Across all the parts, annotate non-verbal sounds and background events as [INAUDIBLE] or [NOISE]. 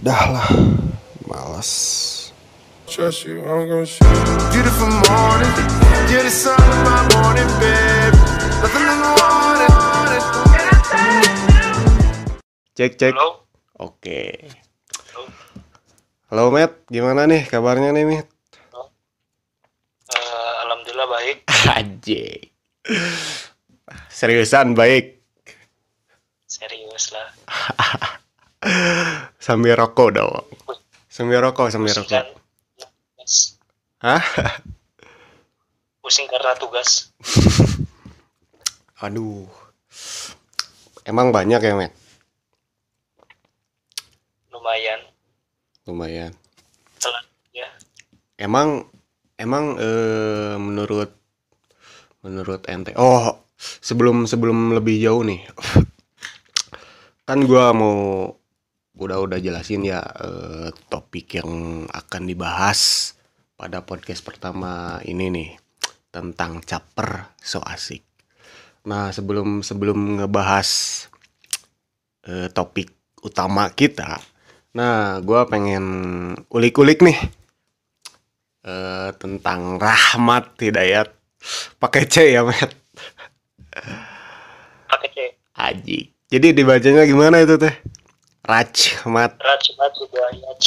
Dah lah, males. Trust you, I'm gonna shoot. Beautiful morning, you're the sun of my morning, babe. Nothing in the water. Cek cek. Halo, Oke. Halo Matt, gimana nih kabarnya nih Matt? Eh, alhamdulillah baik. [LAUGHS] Anjing. Seriusan baik. Serius lah. [LAUGHS] [LAUGHS] Sambil rokok dong. Sambil rokok, sambil Pusing rokok. kan? Hah? Pusing karena tugas. [LAUGHS] Aduh. Emang banyak ya, Matt? Lumayan. Lumayan. Ya. Emang emang eh, menurut menurut ente oh sebelum sebelum lebih jauh nih [LAUGHS] kan gua mau udah udah jelasin ya eh, topik yang akan dibahas pada podcast pertama ini nih tentang caper so asik. Nah sebelum sebelum ngebahas eh, topik utama kita nah gua pengen ulik-ulik nih eh, tentang Rahmat Hidayat. Pakai C ya Matt Pakai C. Aji. Jadi dibacanya gimana itu teh Rachmat Raj, Raj, Hidayat.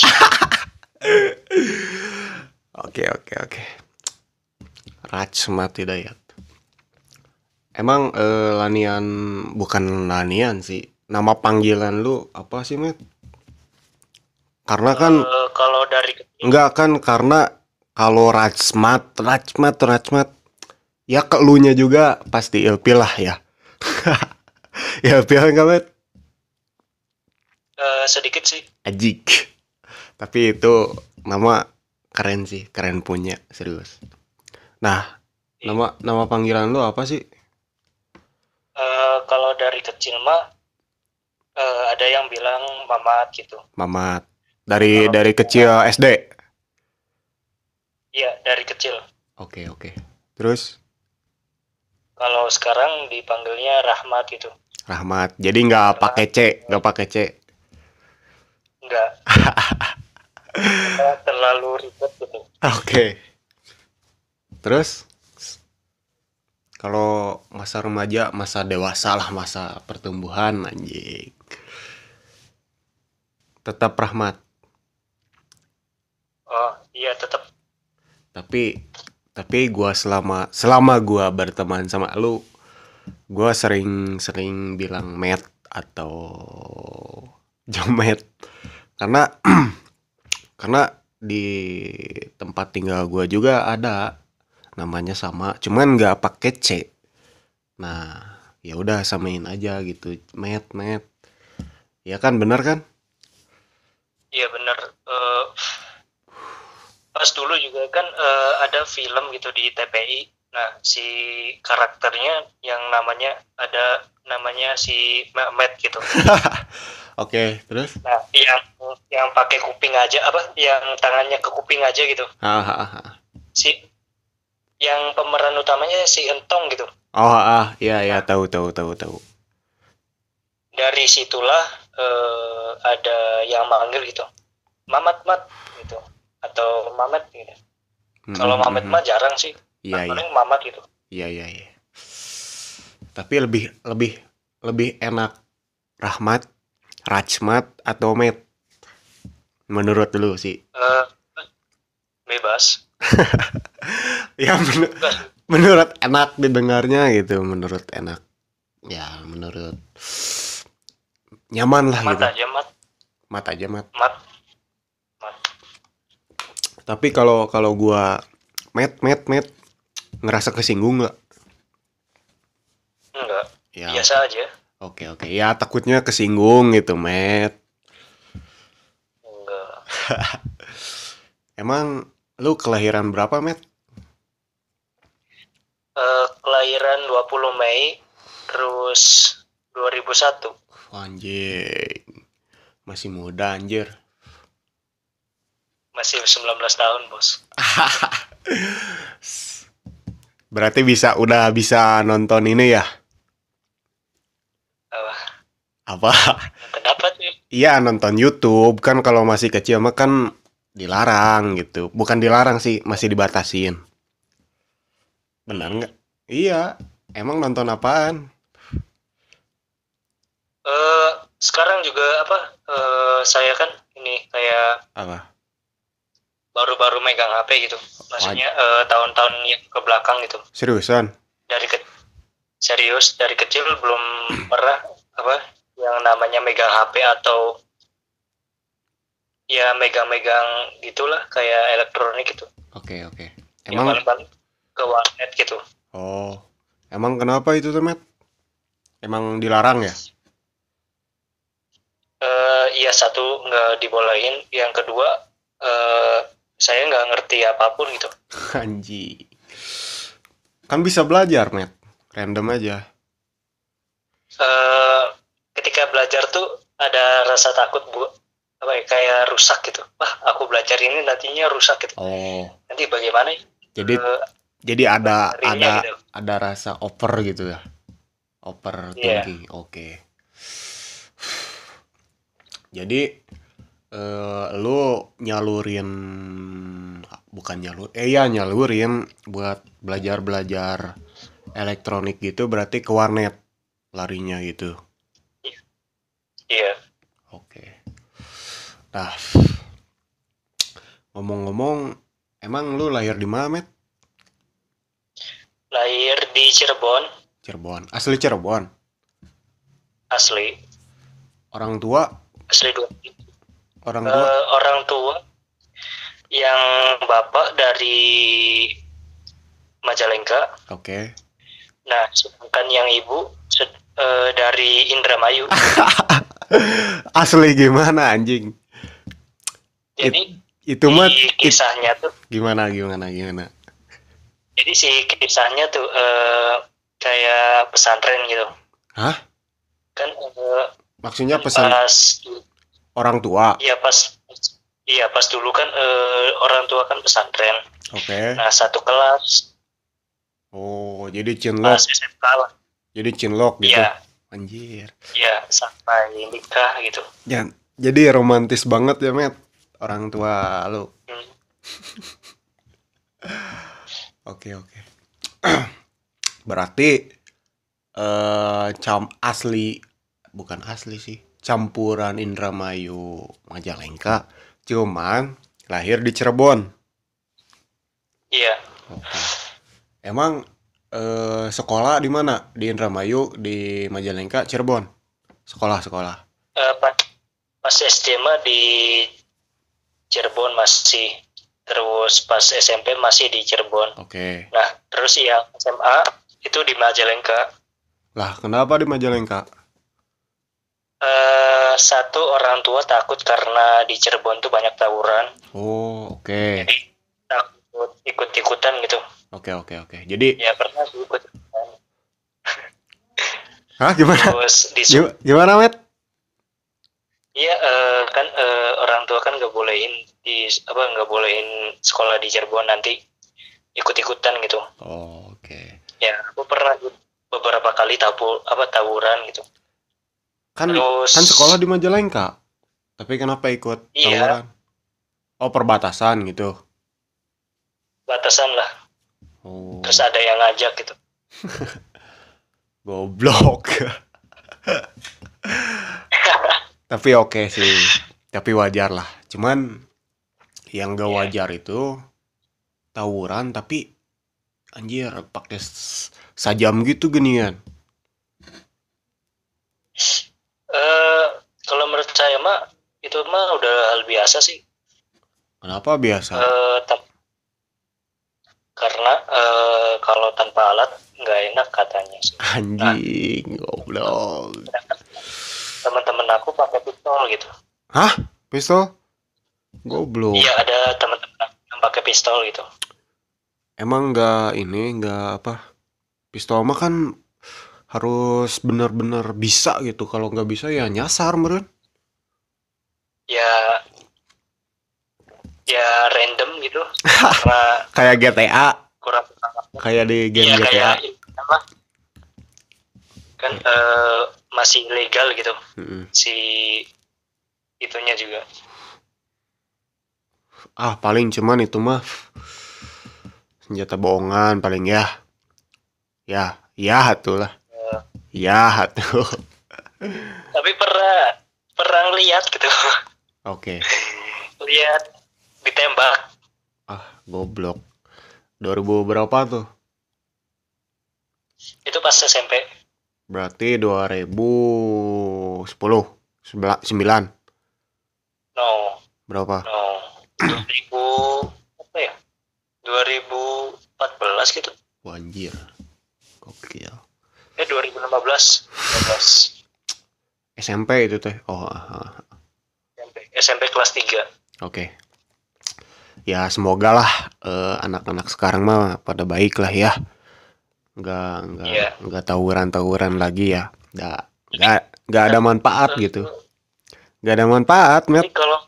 [LAUGHS] oke oke oke Rachmat Hidayat emang eh, lanian bukan lanian sih nama panggilan lu apa sih Matt karena kan Eh, kalau dari kecil, Enggak kan karena kalau Rajmat, Rajmat, Rajmat ya ke elunya juga pasti ilpil lah ya. ya [LAUGHS] ilpil enggak bet? Eh, sedikit sih. Ajik. [LAUGHS] Tapi itu nama keren sih, keren punya, serius. Nah, nama nama panggilan lu apa sih? Eh, kalau dari kecil mah eh, ada yang bilang Mamat gitu. Mamat. Dari dari kecil SD. Iya, dari kecil. Oke, oke. Terus Kalau sekarang dipanggilnya Rahmat gitu. Rahmat. Jadi nggak pakai C, nggak pakai C. Enggak. [LAUGHS] Nggak terlalu ribet gitu. Oke. Terus kalau masa remaja, masa dewasa lah, masa pertumbuhan anjing. Tetap rahmat, Oh, iya tetap. tapi tapi gua selama selama gua berteman sama lu, gua sering sering bilang met atau [LAUGHS] jomet. Karena [CLEARS THROAT] karena di tempat tinggal gua juga ada namanya sama cuman nggak pakai C nah ya udah samain aja gitu met met ya kan bener kan Iya bener. Eh, pas dulu juga kan eh, ada film gitu di TPI. Nah si karakternya yang namanya ada namanya si Mehmet gitu. [LAUGHS] oke terus Nah yang yang pakai kuping aja apa? Yang tangannya ke kuping aja gitu. ah Si yang pemeran utamanya si Entong gitu. oh ah iya ya tahu tahu tahu tahu Dari situlah eh, ada yang manggil gitu. Mamat mat gitu atau Mamet gitu. Kalau Mm, Mamet mm, mah jarang sih. iya iya Paling Mamat gitu. iya iya iya tapi lebih lebih lebih enak rahmat rajmat atau met menurut lu sih Eh, bebas. [LAUGHS] ya men- Bebas. menurut enak didengarnya gitu menurut enak ya menurut nyaman lah Mat gitu aja mat. mat aja mat Mat. Mat. tapi kalau kalau gua met met met ngerasa kesinggung nggak Enggak. ya Biasa aja. Oke oke ya takutnya kesinggung gitu met Enggak. [LAUGHS] emang lu kelahiran berapa met Eh, kelahiran 20 Mei terus 2001. anjing masih muda anjir Masih 19 tahun, Bos. [LAUGHS] berarti bisa udah bisa nonton ini ya Apa? apa kenapa tuh iya nonton YouTube. Kan kalau masih kecil mah kan dilarang gitu. Bukan dilarang sih masih dibatasin. Benar nggak? Iya. Emang nonton apaan? Eh sekarang juga apa eh saya kan ini kayak apa? baru-baru megang HP gitu. Maksudnya eh, tahun-tahun yang ke belakang gitu. Seriusan? Dari ke serius dari kecil belum pernah apa yang namanya megang HP atau ya megang-megang gitulah kayak elektronik gitu. Oke oke. Yang emang paling ke warnet gitu. Oh. Emang kenapa itu tuh Matt? Emang dilarang ya? Eh iya satu nggak dibolehin. Yang kedua eh saya nggak ngerti apa pun gitu. [LAUGHS] Anji. Kan bisa belajar, Matt. Random aja. eh ketika belajar tuh ada rasa takut bu apa ya, kayak rusak gitu wah aku belajar ini nantinya rusak gitu Oh. nanti bagaimana ya? Jadi Eh, jadi ada ada gitu. ada rasa over gitu ya. Over thinking. Oke. Jadi eh lu nyalurin bukan nyalur eh ya nyalurin buat belajar-belajar elektronik gitu berarti ke warnet larinya gitu. Iya Oke. Nah, ngomong-ngomong, emang lu lahir di mana, Met? lahir di Cirebon Cirebon. Asli Cirebon. asli Orang tua, asli dua orang tua. orang tua yang bapak dari Majalengka Oke. nah sedangkan yang ibu eh, dari Indramayu [LAUGHS] Asli gimana anjing? jadi Itu mah it- kisahnya tuh gimana gimana gimana? jadi si kisahnya tuh eh, kayak pesantren gitu Hah? kan eh, Maksudnya pesan pas orang tua. iya pas iya pas dulu kan eh, orang tua kan pesantren Oke. nah satu kelas Oh, jadi pas cinlok, SMK lah jadi cinlok gitu. iya Anjir. iya sampai nikah gitu Ya, jadi romantis banget ya, Met. Orang tua lu. Hmm. [LAUGHS] Oke oke. [CLEARS THROAT] Berarti eh cam asli bukan asli sih, campuran Indramayu Majalengka, cuman lahir di Cirebon. iya Oke. Emang eh sekolah di mana? Di Indramayu, di Majalengka, Cirebon. Sekolah sekolah. Eh, pas pas SD mah di Cirebon masih terus pas SMP masih di Cirebon Oke. nah terus yang SMA itu di Majalengka Lah, kenapa di Majalengka? eh satu orang tua takut karena di Cirebon tuh banyak tawuran Oh, oke. jadi takut ikut-ikutan gitu Oke oke oke. Jadi, ya pernah sih ikut hah gimana? terus di Gim- Gimana, Met? Iya eh, kan eh, orang tua kan nggak bolehin di apa nggak bolehin sekolah di Cirebon nanti ikut-ikutan gitu Oh, oke. ya aku pernah ikut beberapa kali tabu apa tawuran gitu Kan terus kan sekolah di Majalengka. Tapi kenapa ikut Iya. tawuran? Oh, perbatasan gitu. Batasan lah Oh, terus ada yang ngajak gitu [LAUGHS] goblok. [LAUGHS] Tapi oke sih. Tapi wajar lah. Cuman yang gak Iya. wajar itu tawuran tapi anjir pakai sajam gitu genian. eh kalau menurut saya mah itu mah udah hal biasa sih Kenapa biasa? eh tam- karena eh, kalau tanpa alat nggak enak katanya. Anjing, goblok. teman-teman aku pakai pistol gitu Hah? Pistol? Goblok. iya ada teman-teman yang pakai pistol gitu Emang nggak ini nggak apa? Pistol mah kan harus benar-benar bisa gitu. Kalau nggak bisa ya nyasar meren. ya ya random gitu. [LAUGHS] Karena Kayak GTA, kurang kayak di game Iya GTA. kayak apa? Kan eh, masih legal gitu. Mm-mm. si itunya juga. Ah paling cuman itu mah senjata bohongan paling ya. Ya ya tuh lah. Ya tuh tapi pernah pernah lihat gitu. Oke. [LAUGHS] Lihat ditembak. Ah goblok. 2000 berapa tuh? Itu pas SMP berarti 2010 Sebela- 9 no. Berapa? No. 2000 apa ya? 2014 gitu. Wanjir Gokil. Eh 2015 15 SMP itu teh. Oh ah, ah. SMP SMP kelas 3 oke Ya semoga lah eh, anak-anak sekarang mah pada baik lah ya. Nggak nggak Iya. nggak tawuran-tawuran lagi ya. Nggak nggak nggak ada manfaat gitu. Nggak ada manfaat Mep kalau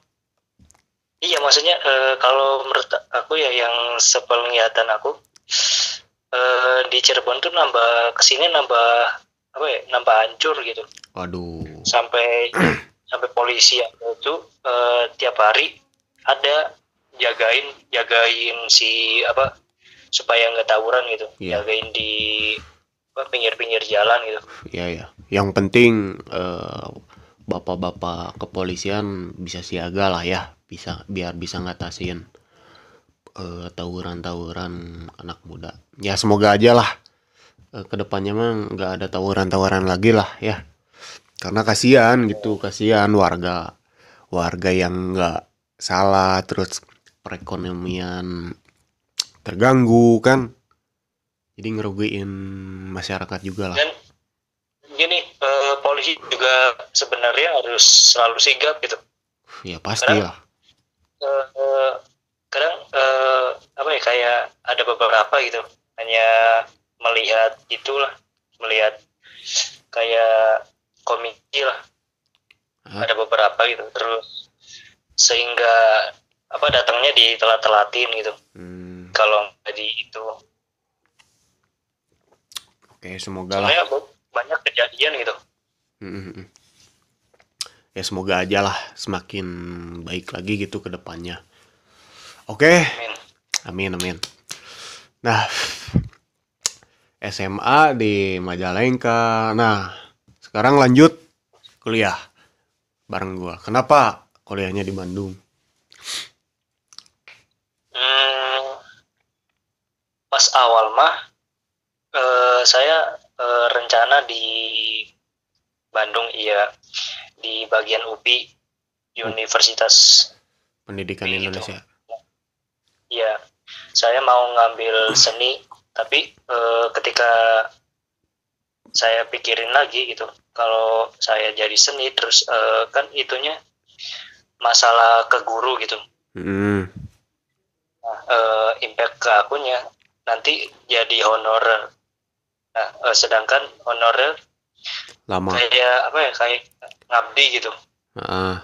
iya maksudnya eh, kalau menurut aku ya yang sepenglihatan aku eh, di Cirebon tuh nambah ke sini nambah apa ya nambah hancur gitu. Waduh. Sampai sampai polisi yang itu eh, tiap hari ada jagain jagain si apa supaya nggak tawuran gitu. Iya. jagain di apa, pinggir-pinggir jalan gitu. Ya ya yang penting eh, bapak-bapak kepolisian bisa siaga lah ya. Bisa biar bisa ngatasin eh, tawuran-tawuran anak muda. Ya semoga aja lah. Eh, ke depannya mah nggak ada tawuran-tawuran lagi lah ya. Karena kasihan gitu kasihan warga. Warga yang nggak salah terus perekonomian terganggu kan? Jadi ngerugiin masyarakat juga lah. Dan gini eh, polisi juga sebenarnya harus selalu sigap gitu. Ya pasti lah. Eh, eh, kadang eh, apa ya kayak ada beberapa gitu. Hanya melihat itulah melihat kayak komedi lah. Hah? ada beberapa gitu terus sehingga apa datangnya ditelat-telatin gitu. Hmm, kalau nggak di itu. Oke semoga lah. Soalnya banyak kejadian gitu. Hmm, hmm, hmm. ya semoga aja lah semakin baik lagi gitu ke depannya. Oke. Amin. amin amin. Nah SMA di Majalengka. Nah sekarang lanjut kuliah bareng gua. Kenapa kuliahnya di Bandung Hmm, pas awal mah eh, saya eh, rencana di Bandung iya di bagian UPI Universitas pendidikan Gitu. Indonesia. Iya saya mau ngambil seni tapi eh, ketika saya pikirin lagi gitu kalau saya jadi seni terus eh, kan itunya masalah ke guru gitu. Hmm, Eh, impact ke akunya nanti jadi honorer. Nah, eh, sedangkan honorer lama kayak apa ya kayak ngabdi gitu. Ah,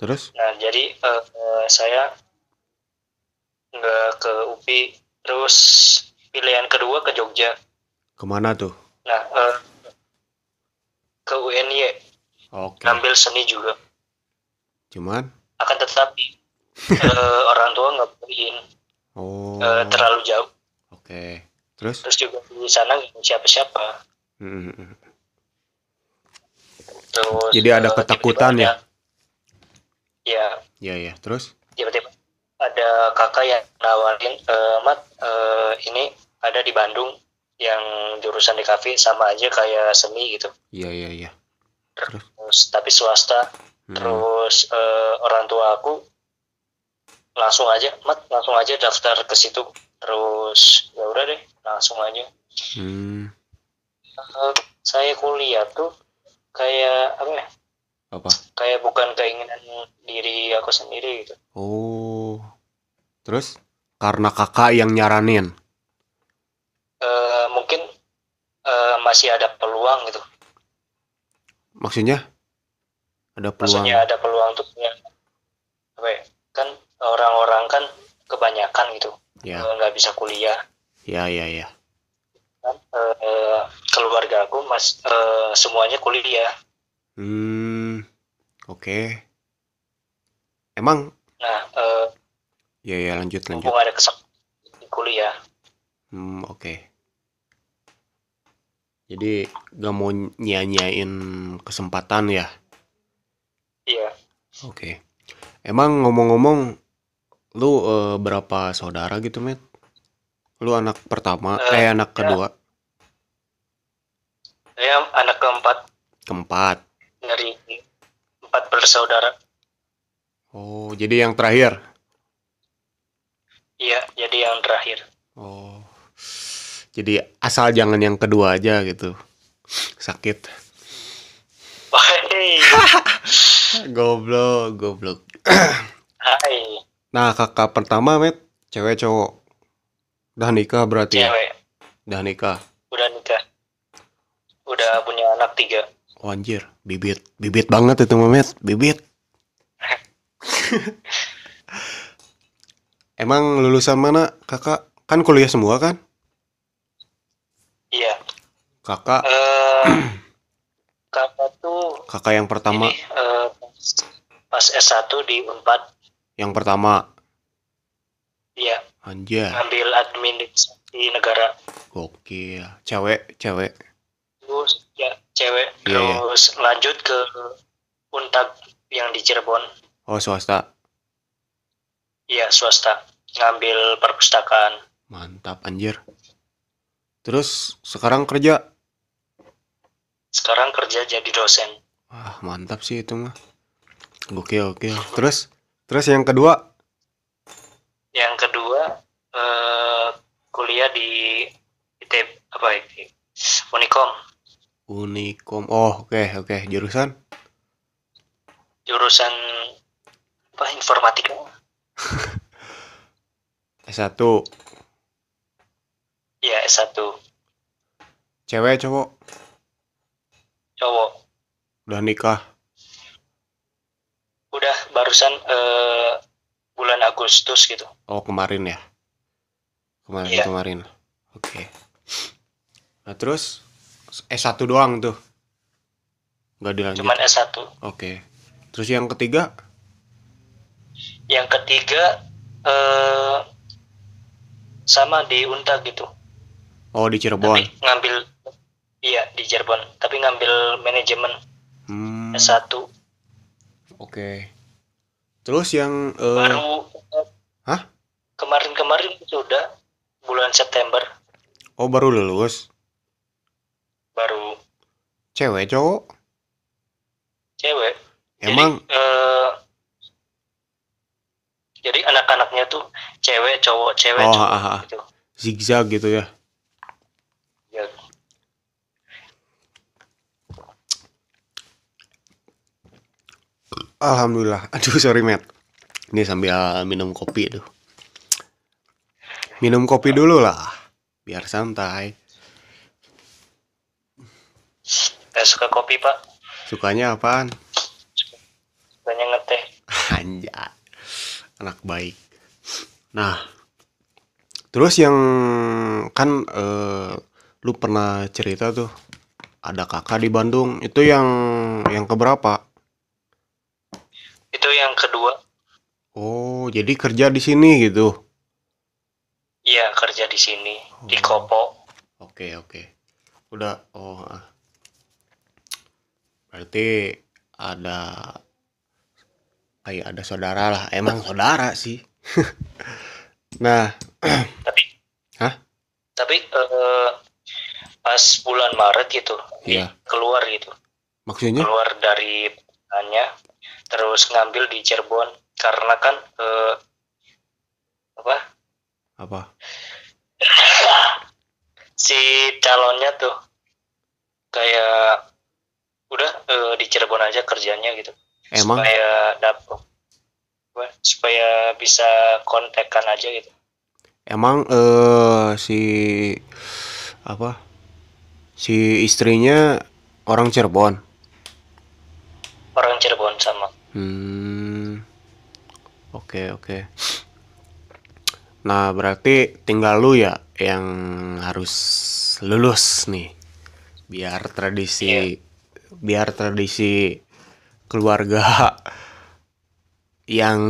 terus Nah, jadi eh, saya nggak ke UPI, terus pilihan kedua ke Jogja. ke mana tuh Nah, eh, ke UNY oke ngambil seni juga. cuman Akan tetapi eh, [LAUGHS] orang tua nggak bolehin. Oh. Eh, terlalu jauh. oke. Terus? Terus juga di sana siapa-siapa. Hmm. Terus Jadi ada eh, ketakutan tiba-tiba ya? ada- Iya, ya ya terus? Tiba-tiba ada kakak yang nawarin eh, mat eh, ini ada di Bandung yang jurusan di kafe sama aja kayak seni gitu. Iya iya iya. Terus? tapi swasta. Hmm, terus eh, orang tua aku langsung aja mat langsung aja daftar ke situ. Terus ya udah deh langsung aja. Hmm, Eh, saya kuliah tuh kayak apa ya? Apa? Kayak bukan keinginan diri aku sendiri gitu. Oh. Terus karena kakak yang nyaranin? Eh, mungkin eh, masih ada peluang gitu. Maksudnya? Ada peluang? Maksudnya ada peluang tuh yang apa ya? Kan orang-orang kan kebanyakan gitu ya eh, nggak bisa kuliah ya ya ya kan Eh, eh, keluarga aku mas eh, semuanya kuliah Hmm. Oke. Emang nah eh, ya ya lanjut lanjut. ada kesempatan kuliah Hmm, oke. Jadi gak mau nyanyain kesempatan ya. iya Oke. Emang ngomong-ngomong lu eh, berapa saudara gitu, Met? Lu anak pertama, Eh, eh anak ya. kedua, saya anak keempat keempat. dari empat bersaudara Oh, jadi yang terakhir. iya jadi yang terakhir Oh. Jadi asal jangan yang kedua aja gitu. Sakit. [LAUGHS] Goblok, goblok. [CLEARS THROAT] hai, Nah, kakak pertama, Met, cewek cowok. Udah nikah berarti ya? cewek, Udah nikah. udah nikah, udah punya anak tiga. Oh, anjir, bibit. Bibit banget itu, Met. Bibit. [LAUGHS] Emang lulusan mana, kakak? Kan kuliah semua kan? Iya, Kakak, eh [CLEARS THROAT] kakak tuh kakak yang pertama, ini eh, pas S1 di Unpad, yang pertama. iya, Anjir, ngambil administrasi negara. gokil. Cewek, cewek. Terus ya cewek, Iya, iya. terus lanjut ke Untag yang di Cirebon, Oh, swasta. iya swasta, ngambil perpustakaan. Mantap, anjir. Terus sekarang kerja. Sekarang kerja jadi dosen. Wah, mantap sih itu mah. Gokil, gokil. Terus, terus yang kedua, Yang kedua eh, kuliah di IT apa itu? Unikom, Unikom. Oh, oke, oke. Jurusan? jurusan apa informatika. [LAUGHS] S1. Ya S1 Cewek, cowok. cowok. Udah nikah. Udah barusan eh, bulan Agustus gitu. Oh, kemarin ya? Kemarin, Iya. kemarin. Oke. Nah, terus S1 doang tuh. Nggak dilanjut. Cuman S1. Oke. Terus yang ketiga? Yang ketiga eh sama di Unta gitu. Oh, di Cirebon. Tapi ngambil iya di Cirebon, tapi ngambil manajemen Hmm, S1 oke. Terus yang eh, baru Hah? Kemarin-kemarin sudah bulan September oh baru lulus. baru Cewek, cowok? cewek. Emang Jadi, eh, jadi anak-anaknya tuh cewek, cowok, cewek, Oh, cowok ah, ah. gitu. zigzag gitu ya? Ya, Alhamdulillah. [LAUGHS] Aduh, sorry, Matt. Ini sambil minum kopi tuh. Minum kopi dulu lah. Biar santai. Gak suka kopi pak, Sukanya apaan? sukanya ngeteh. [LAUGHS] Anjay. Anak baik. Nah, terus yang kan eh, lu pernah cerita tuh ada kakak di Bandung. Itu yang yang keberapa? Itu yang kedua, Oh, jadi kerja di sini gitu. iya kerja di sini di Oh. Kopo. Oke, oke. Udah, oh. ah. Berarti ada kayak ada saudara lah. Emang saudara sih. [LAUGHS] nah, [CLEARS THROAT] Tapi, Hah? tapi eh, pas bulan Maret gitu, Iya. keluar gitu, maksudnya? keluar dari perusahaannya, terus ngambil di Cirebon karena kan eh, apa Apa? si calonnya tuh kayak udah eh, di Cirebon aja kerjanya gitu Emang? supaya dapet supaya bisa kontekan aja gitu Emang eh si apa? Si istrinya orang Cirebon. orang Cirebon sama Hmm. Oke, oke. Nah, berarti tinggal lu ya yang harus lulus nih. biar tradisi biar tradisi keluarga yang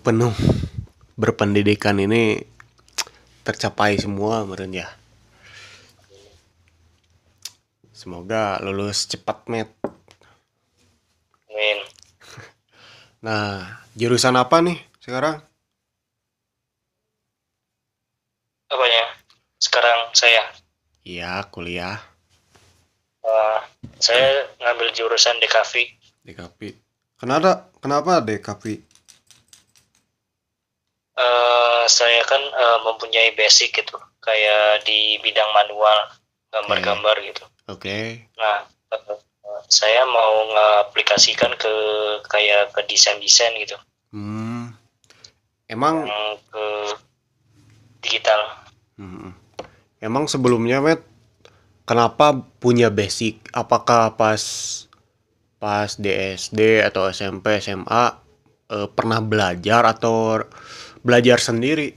penuh berpendidikan ini tercapai semua meren ya semoga lulus cepat met Amin. Nah jurusan apa nih sekarang? Apanya? Sekarang saya? Iya kuliah. Eh, saya ngambil jurusan DKV. DKP kenapa kenapa DKP Eh, saya kan eh, mempunyai basic gitu, kayak di bidang manual, gambar-gambar gitu. oke. Nah, eh, saya mau ngaplikasikan ke kayak ke desain-desain gitu, hmm emang yang ke digital. Hmm. Emang sebelumnya, Met, kenapa punya basic? Apakah pas pas di SD atau SMP, SMA eh, pernah belajar atau belajar sendiri?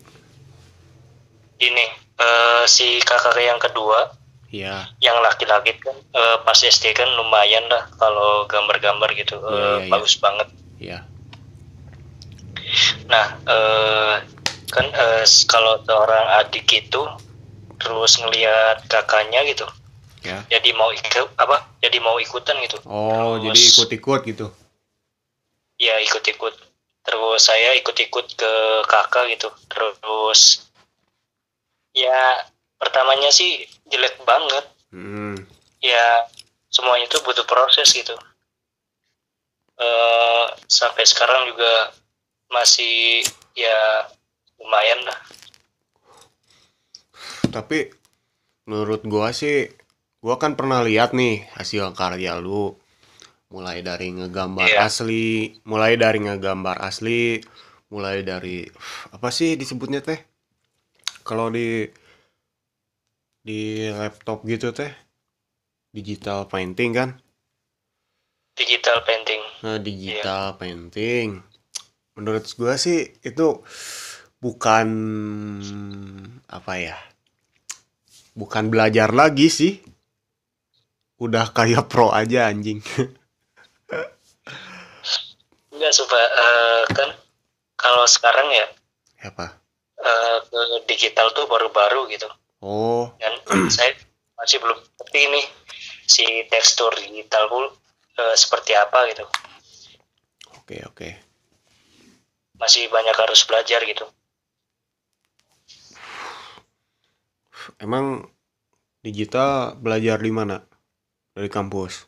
Ini eh, si kakak yang kedua, Ya, yang laki-laki kan eh, pas SD kan lumayan lah kalau gambar-gambar gitu, Iya, eh, iya, iya. bagus banget. ya. Nah, eh, kan eh, s- kalau seorang adik itu terus ngelihat kakaknya gitu, Ya. jadi mau ikut apa? Jadi mau ikutan gitu. Oh, Terus- jadi ikut-ikut gitu. Ya ikut-ikut. Terus saya ikut-ikut ke kakak gitu. Terus ya pertamanya sih jelek banget. Hmm. Ya semuanya itu butuh proses gitu. eh sampai sekarang juga masih ya lumayan lah. Tapi menurut gua sih, gua kan pernah lihat nih hasil karya lu. Mulai dari ngegambar Iya. asli, mulai dari ngegambar asli, mulai dari apa sih disebutnya teh? Kalau di di laptop gitu teh, digital painting kan? Digital painting. Nah, digital painting. Menurut gua sih itu bukan apa ya? Bukan belajar lagi sih. Udah kayak pro aja anjing. [LAUGHS] Enggak sumpah eh, kan kalau sekarang ya Apa? ke digital tuh baru-baru gitu. Oh, dan saya masih belum ngerti nih si tekstur digital pun eh, seperti apa gitu oke oke. masih banyak harus belajar gitu Emang digital belajar di mana? Dari kampus.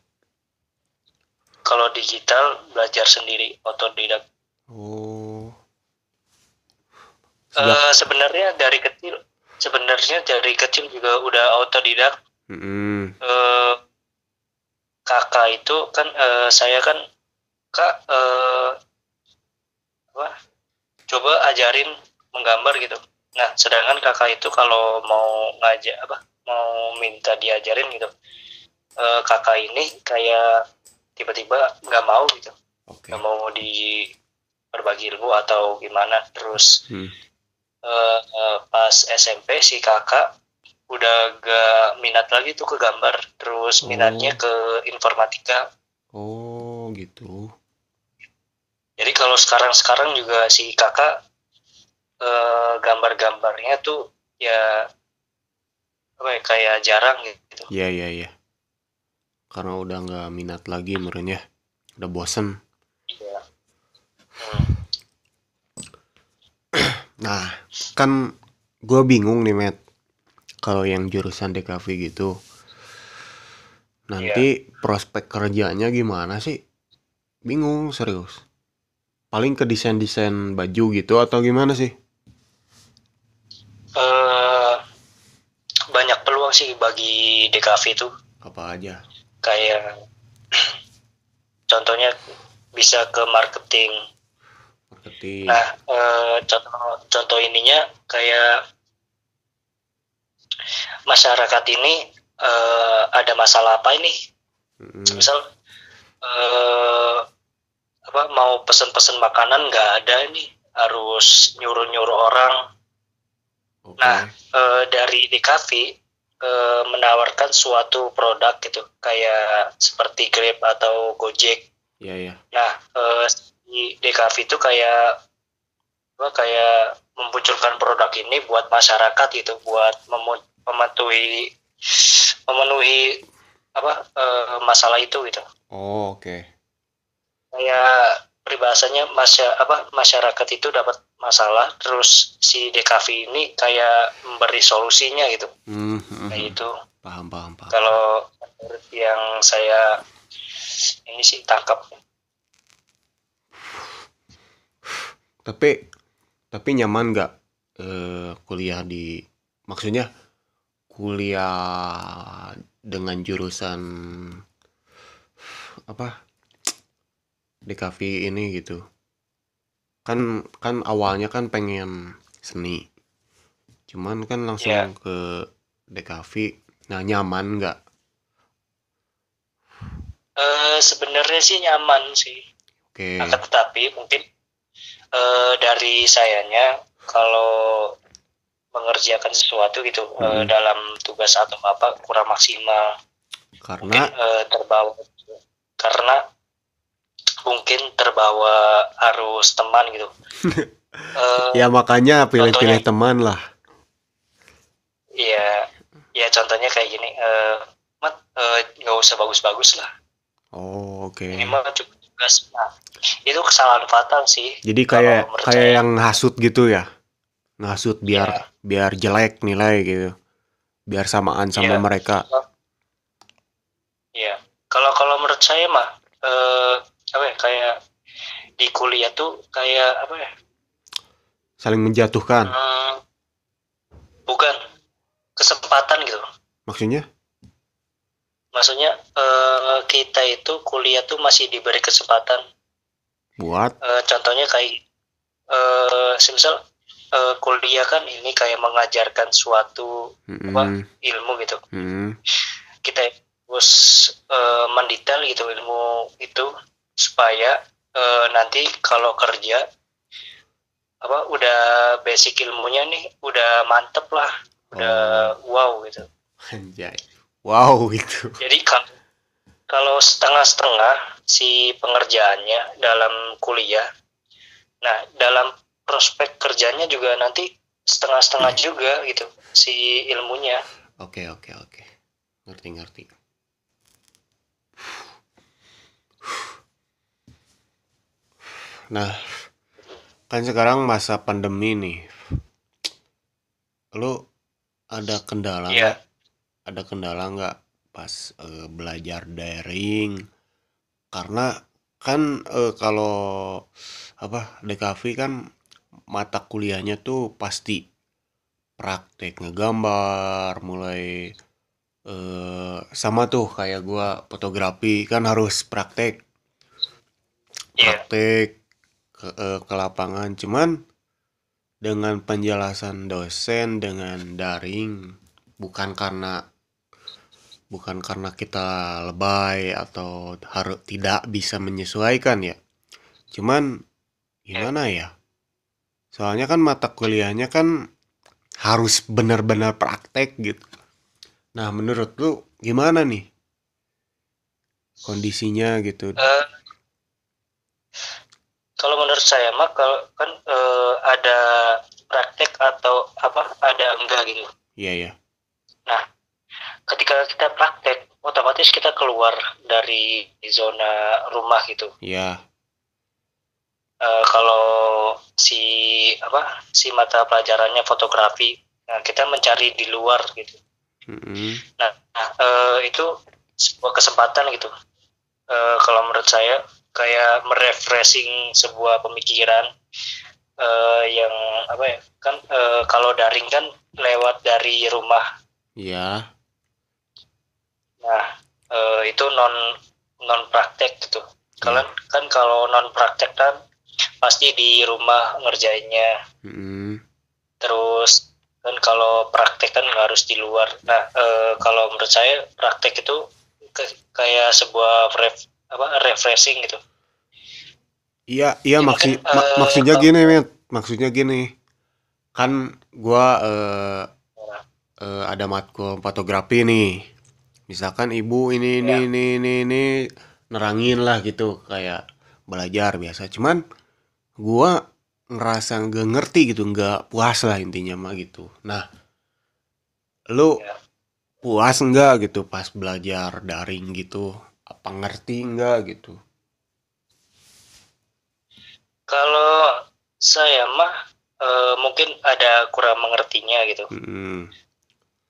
kalau digital belajar sendiri otodidak Oh. Eh, sebenarnya dari kecil sebenarnya dari kecil juga udah otodidak Mm-mm. Eh, kakak itu kan eh, saya kan kak eh, apa coba ajarin menggambar gitu nah sedangkan kakak itu kalau mau ngajak apa mau minta diajarin gitu eh, kakak ini kayak tiba-tiba nggak mau gitu Oke. nggak mau di berbagi ilmu atau gimana terus Hmm. Eh, pas SMP si kakak udah gak minat lagi tuh ke gambar terus minatnya Oh. ke informatika Oh, gitu. jadi kalau sekarang-sekarang juga si kakak eh, gambar-gambarnya tuh ya apa ya kayak jarang gitu Iya, iya, iya. Karena udah nggak minat lagi merenya. Udah bosen. Iya. Hmm. Nah, kan gue bingung nih, Matt. Kalau yang jurusan DKV gitu. Nanti prospek kerjanya gimana sih? Bingung, serius. Paling ke desain-desain baju gitu atau gimana sih? Eh, banyak peluang sih bagi DKV itu Apa aja? kayak [CLEARS THROAT] contohnya bisa ke marketing Nah, eh, contoh contoh ininya kayak masyarakat ini eh, ada masalah apa ini? Mm-mm. Misal eh, apa mau pesen-pesen makanan nggak ada ini, harus nyuruh-nyuruh orang. Oke. Nah, eh, dari DKV eh, menawarkan suatu produk gitu kayak seperti Grab atau Gojek Iya ya. nah eh, di DKV itu kayak apa kayak memunculkan produk ini buat masyarakat gitu buat memu- memenuhi memenuhi apa eh, masalah itu gitu Oh oke. kayak peribahasanya masya apa masyarakat itu dapat masalah terus si DKV ini kayak memberi solusinya gitu Hmm, hmm, kayak hmm. itu Paham paham paham. kalau yang saya ini sih tangkap Tapi tapi nyaman nggak eh, kuliah di maksudnya kuliah dengan jurusan apa DKV ini gitu. Kan kan awalnya kan pengen seni. Cuman kan langsung Iya. ke DKV. Nah, nyaman nggak? Eh, sebenarnya sih nyaman sih Oke. akan tetapi mungkin eh, dari sayanya kalau mengerjakan sesuatu gitu eh, Mhm. dalam tugas atau apa kurang maksimal mungkin Karena eh, terbawa karena mungkin terbawa arus teman gitu [LAUGHS] Eh, ya makanya pilih-pilih teman lah. Iya, ya contohnya kayak gini, eh mat eh, nggak usah bagus-bagus lah, Oh, oke. ini mah cukup tugas. Nah, itu kesalahan fatal sih. Jadi kayak kayak yang hasut gitu ya. Ngasut biar Iya. biar jelek nilai gitu. Biar samaan sama Iya. mereka. Iya, kalau kalau menurut saya mah, eh apa ya, kayak di kuliah tuh kayak apa ya? Saling menjatuhkan. hmm, bukan kesempatan gitu. Maksudnya? Maksudnya eh, kita itu kuliah tuh masih diberi kesempatan. Buat? Eh, contohnya kayak eh semisal eh, kuliah kan ini kayak mengajarkan suatu mm, Apa? ilmu gitu. Mm, kita harus eh, mendetail gitu ilmu itu supaya eh, nanti kalau kerja apa udah basic ilmunya nih udah mantep lah udah wow gitu. Anjay. Wow itu. jadi kalau kalau setengah-setengah si pengerjaannya dalam kuliah, nah dalam prospek kerjanya juga nanti setengah-setengah juga gitu si ilmunya. Oke, oke, oke. Ngerti, ngerti. Nah, kan sekarang masa pandemi nih. Lu ada kendala nggak? Ada kendala nggak pas eh, belajar daring? Karena kan eh, kalau apa DKV kan mata kuliahnya tuh pasti praktek ngegambar, mulai eh sama tuh kayak gua fotografi kan harus praktek. Iya, praktek ke, eh, ke lapangan. Cuman dengan penjelasan dosen dengan daring bukan karena bukan karena kita lebay atau harus tidak bisa menyesuaikan ya. Cuman gimana ya? Soalnya kan mata kuliahnya kan harus benar-benar praktek gitu. Nah menurut lu gimana nih? Kondisinya gitu. Eh, kalau menurut saya mah kalau kan eh, ada praktek atau apa ada enggak gitu. iya ya Ketika kita praktek, otomatis kita keluar dari zona rumah gitu. iya. Eh, kalau si apa si mata pelajarannya fotografi nah kita mencari di luar gitu. Mm-mm. nah, eh, itu sebuah kesempatan gitu. Eh, kalau menurut saya kayak merefreshing sebuah pemikiran eh, yang apa ya kan eh, kalau daring kan lewat dari rumah. Iya nah eh, itu non non praktek gitu kalian kan kalau non praktek kan pasti di rumah ngerjainnya Mm-mm. terus kan kalau praktek kan nggak harus di luar nah eh, kalau menurut saya praktek itu ke- kayak sebuah ref, apa refreshing gitu Iya, iya Ya, maksud mak- eh, maksudnya gini, Met. Maksudnya gini. Kan gua eh eh, ada matkul fotografi nih. Misalkan ibu ini ini Ya. ini ini ini nerangin lah gitu kayak belajar biasa. Cuman gua ngerasa nggak ngerti gitu, nggak puas lah intinya mah gitu. Nah, lu Ya. puas nggak gitu pas belajar daring gitu? Apa ngerti nggak gitu? Kalau saya mah eh, mungkin ada kurang mengertinya gitu. Mm,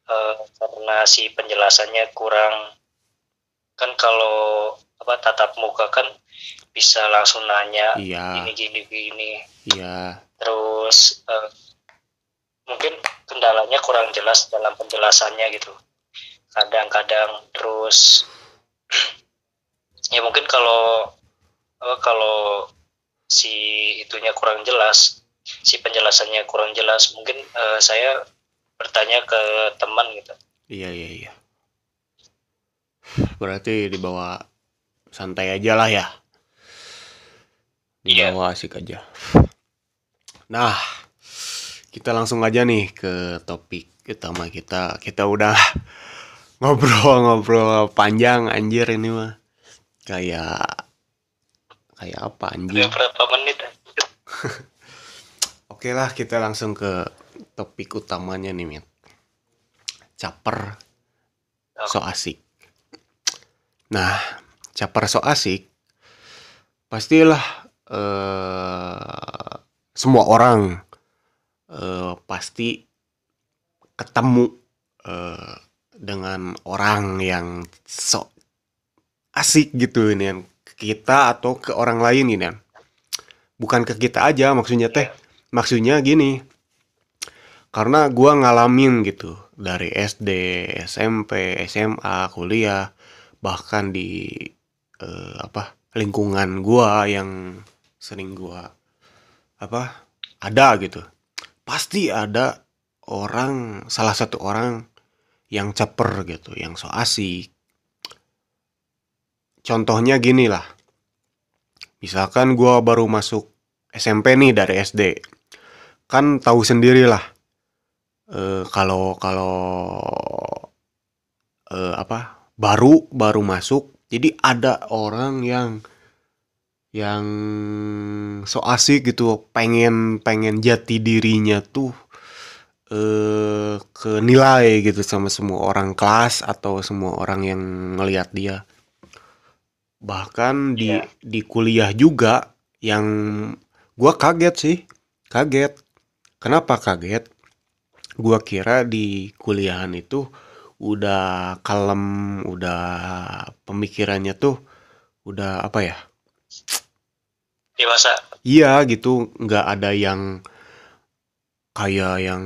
Eh, karena si penjelasannya kurang kan kalau apa tatap muka kan bisa langsung nanya iya, ini gini gini. Iya, terus eh, mungkin kendalanya kurang jelas dalam penjelasannya gitu. Kadang-kadang terus [CLEARS THROAT] ya mungkin kalau apa, kalau si itunya kurang jelas si penjelasannya kurang jelas mungkin eh, saya bertanya ke teman gitu iya, iya, iya. Berarti dibawa santai aja lah ya. Iya. Dibawa asik aja. Nah, kita langsung aja nih ke topik utama kita. Kita udah [LAUGHS] ngobrol-ngobrol panjang anjir ini mah. Kayak kayak apa anjir? berapa menit? [LAUGHS] Oke lah, kita langsung ke topik utamanya nih, Mit. Caper so asik. Nah, caper so asik pastilah eh semua orang eh pasti ketemu eh dengan orang yang so asik gitu ini kan. ke kita atau ke orang lain ini kan. Bukan ke kita aja maksudnya teh. Maksudnya gini. Karena gua ngalamin gitu dari SD, SMP, SMA, kuliah, bahkan di eh, apa lingkungan gua yang sering gua apa ada gitu. Pasti ada orang salah satu orang yang caper gitu, yang so asik. Contohnya gini lah. Misalkan gua baru masuk SMP nih dari SD. Kan tahu sendiri lah eh, kalau kalau eh, apa baru baru masuk jadi ada orang yang yang so asik gitu pengen pengen jati dirinya tuh eh ke nilai gitu sama semua orang kelas atau semua orang yang ngelihat dia. Bahkan di Iya. di kuliah juga yang gua kaget sih kaget. Kenapa kaget gua kira di kuliahan itu udah kalem, udah pemikirannya tuh udah apa ya? dewasa Iya gitu, nggak ada yang kayak yang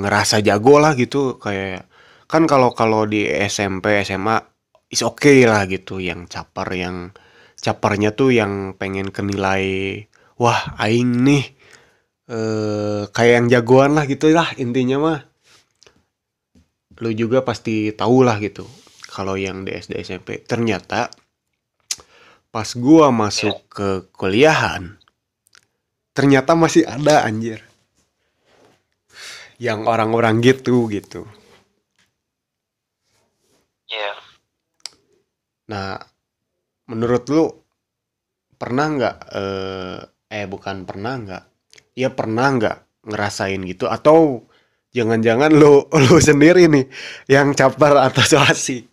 ngerasa jago lah gitu, kayak kan kalau kalau di SMP SMA is okay lah gitu, yang caper yang capernya tuh yang pengen kenilai wah aing nih eh kayak yang jagoan lah gitu lah intinya mah. Lu juga pasti tahu lah gitu kalau yang di SD SMP ternyata pas gua masuk ke kuliahan ternyata masih ada anjir. Yang orang-orang gitu gitu. Ya. Nah menurut lu pernah nggak eh, eh bukan pernah nggak ya pernah nggak ngerasain gitu? Atau jangan-jangan lu [LAUGHS] lu sendiri nih yang caper atau so [LAUGHS] asik?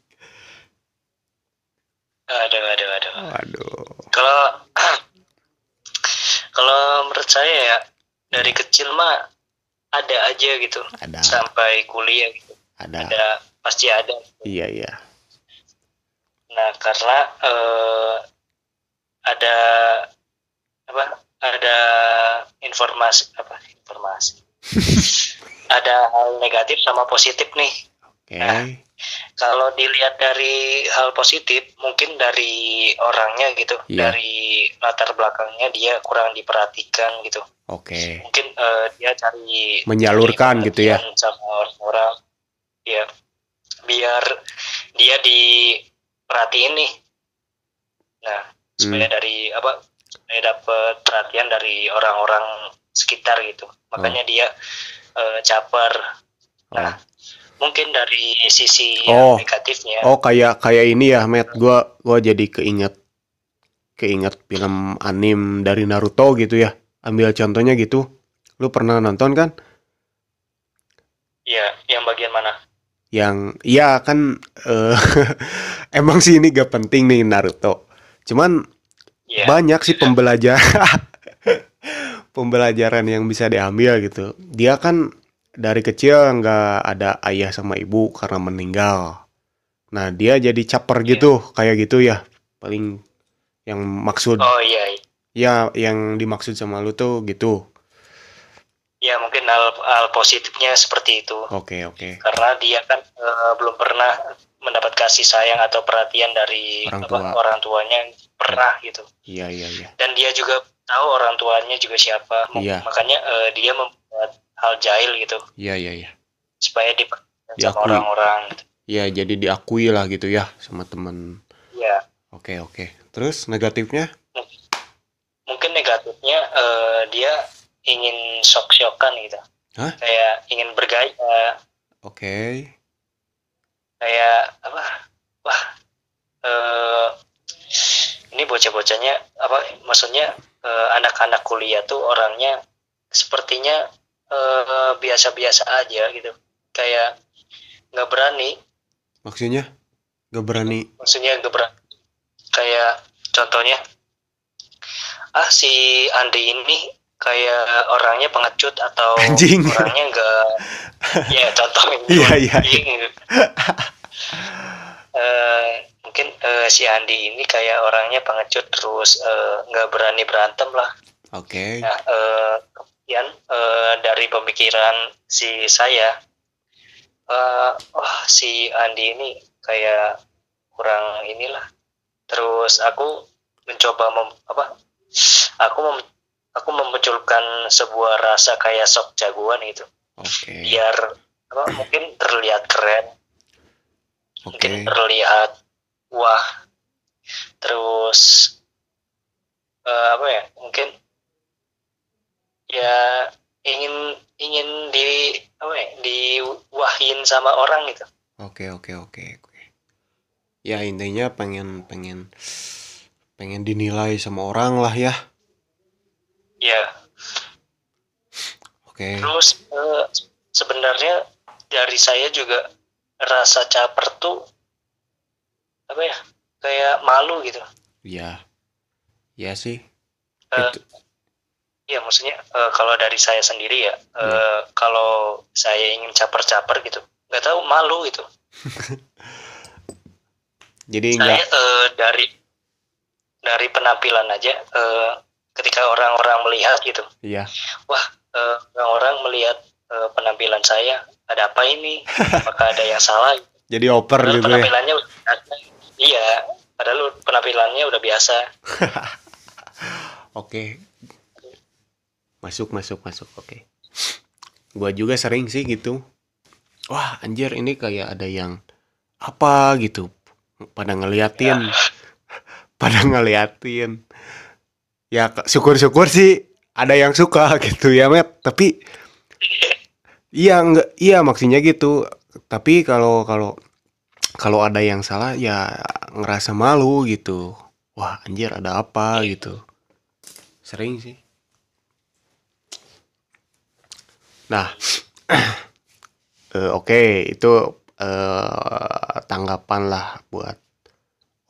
Aduh aduh aduh waduh. Kalau [CLEARS THROAT] kalau menurut saya ya dari kecil mah ada aja gitu. Ada. Sampai kuliah gitu. Ada. Ada pasti ada. Iya iya. Nah karena eh, ada apa ada informasi apa informasi? [LAUGHS] Ada hal negatif sama positif nih. Oke. Kalau dilihat dari hal positif mungkin dari orangnya gitu Iya. dari latar belakangnya dia kurang diperhatikan gitu. Oke. Mungkin eh, dia cari Menyalurkan cari gitu ya. sama orang-orang. Ya biar dia diperhatiin nih. Nah supaya dari apa supaya dapat perhatian dari orang-orang sekitar gitu makanya dia eh, caper oh, nah mungkin dari sisi Oh. negatifnya Oh kayak kayak ini ya, Matt. Gua gua jadi keinget keinget film anim dari Naruto gitu ya. Ambil contohnya gitu. Lu pernah nonton kan? ya yang bagian mana Yang ya kan eh, [LAUGHS] emang sih ini gak penting nih Naruto. Cuman ya banyak sih pembelajaran [LAUGHS] pembelajaran yang bisa diambil gitu. Dia kan dari kecil nggak ada ayah sama ibu karena meninggal. Nah dia jadi caper gitu, kayak gitu ya. Paling yang maksud oh iya ya yang dimaksud sama lu tuh gitu. ya mungkin hal, hal positifnya seperti itu Oke oke. karena dia kan eh, belum pernah mendapat kasih sayang atau perhatian dari Orang apa, tua. orang tuanya pernah gitu Iya iya iya. dan dia juga tahu orang tuanya juga siapa Iya. makanya eh, dia membuat hal jahil gitu Iya iya iya. supaya diperhatikan sama orang-orang gitu. Ya jadi diakui lah gitu ya sama temen. ya Oke oke. Terus negatifnya? mungkin negatifnya eh, dia ingin sok-sokan gitu Hah? kayak ingin bergaya Oke. kayak apa wah eh ini bocah-bocahnya apa maksudnya eh, anak-anak kuliah tuh orangnya sepertinya eh, biasa-biasa aja gitu kayak nggak berani Maksudnya gak berani. maksudnya nggak berani kayak contohnya ah si Andi ini kayak orangnya pengecut atau [LAUGHS] Anjing. orangnya nggak [LAUGHS] ya contohnya Iya, iya, Anjing. [LAUGHS] Mungkin eh, si Andi ini kayak orangnya pengecut terus eh, nggak berani berantem lah Oke. Nah, eh, kemudian eh, dari pemikiran si saya, eh, wah si Andi ini kayak kurang inilah. Terus aku mencoba mem, apa? Aku mem, aku memunculkan sebuah rasa kayak sok jagoan gitu, Oke. biar apa? Mungkin terlihat keren, mungkin Oke. terlihat wah. Terus eh, apa ya? Mungkin ya ingin ingin di apa ya diwahin sama orang gitu Oke oke oke oke. Ya intinya pengen pengen pengen dinilai sama orang lah ya. ya Oke. terus eh, sebenarnya dari saya juga rasa caper tuh apa ya kayak malu gitu Ya. Ya sih. Itu. ya maksudnya eh, kalau dari saya sendiri ya eh, kalau saya ingin caper-caper gitu nggak tahu malu gitu [LAUGHS] Jadi saya enggak eh, dari dari penampilan aja eh, ketika orang-orang melihat gitu Iya. wah eh, orang-orang melihat eh, penampilan saya ada apa ini [LAUGHS] apakah ada yang salah Jadi oper padahal gitu ya. penampilannya biasa. Iya padahal penampilannya udah biasa [LAUGHS] Oke. Masuk masuk masuk. Oke. Gua juga sering sih gitu. Wah, anjir ini kayak ada yang apa gitu. Pada ngeliatin. [LAUGHS] Pada ngeliatin. Ya syukur-syukur sih ada yang suka [LAUGHS] gitu ya, Met. Tapi iya enggak iya maksudnya gitu. Tapi kalau kalau kalau ada yang salah ya ngerasa malu gitu. Wah, anjir ada apa gitu. Sering sih. Nah, [CLEARS THROAT] eh, oke itu eh, tanggapan lah buat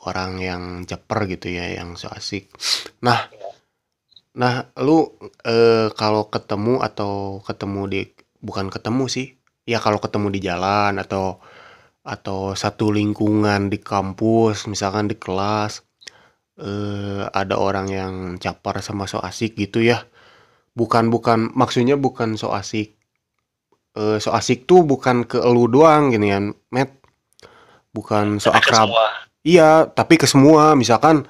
orang yang caper gitu ya, yang so asik. Nah, nah lu eh, kalau ketemu atau ketemu di bukan ketemu sih, ya kalau ketemu di jalan atau atau satu lingkungan di kampus, misalkan di kelas, eh, ada orang yang caper sama so asik gitu ya. Bukan bukan maksudnya bukan so asik. Eh, so asik tuh bukan ke elu doang gini kan, Matt. Bukan so Tapi akrab. Iya, tapi ke semua. Misalkan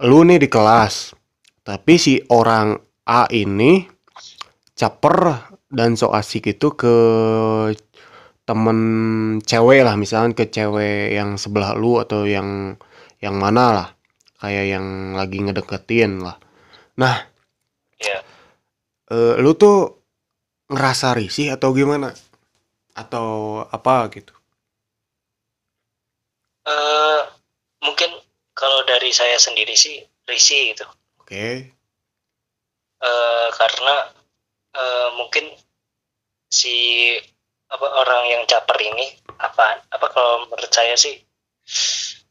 lu nih di kelas, tapi si orang A ini caper dan so asik itu ke temen cewek lah, misalkan ke cewek yang sebelah lu atau yang yang mana lah, kayak yang lagi ngedeketin lah. Nah, ya eh, lu tuh ngerasa risih atau gimana? atau apa gitu? Eh mungkin kalau dari saya sendiri sih risih gitu. Oke. Eh, karena eh, mungkin si apa orang yang caper ini? Apaan? Apa kalau menurut saya sih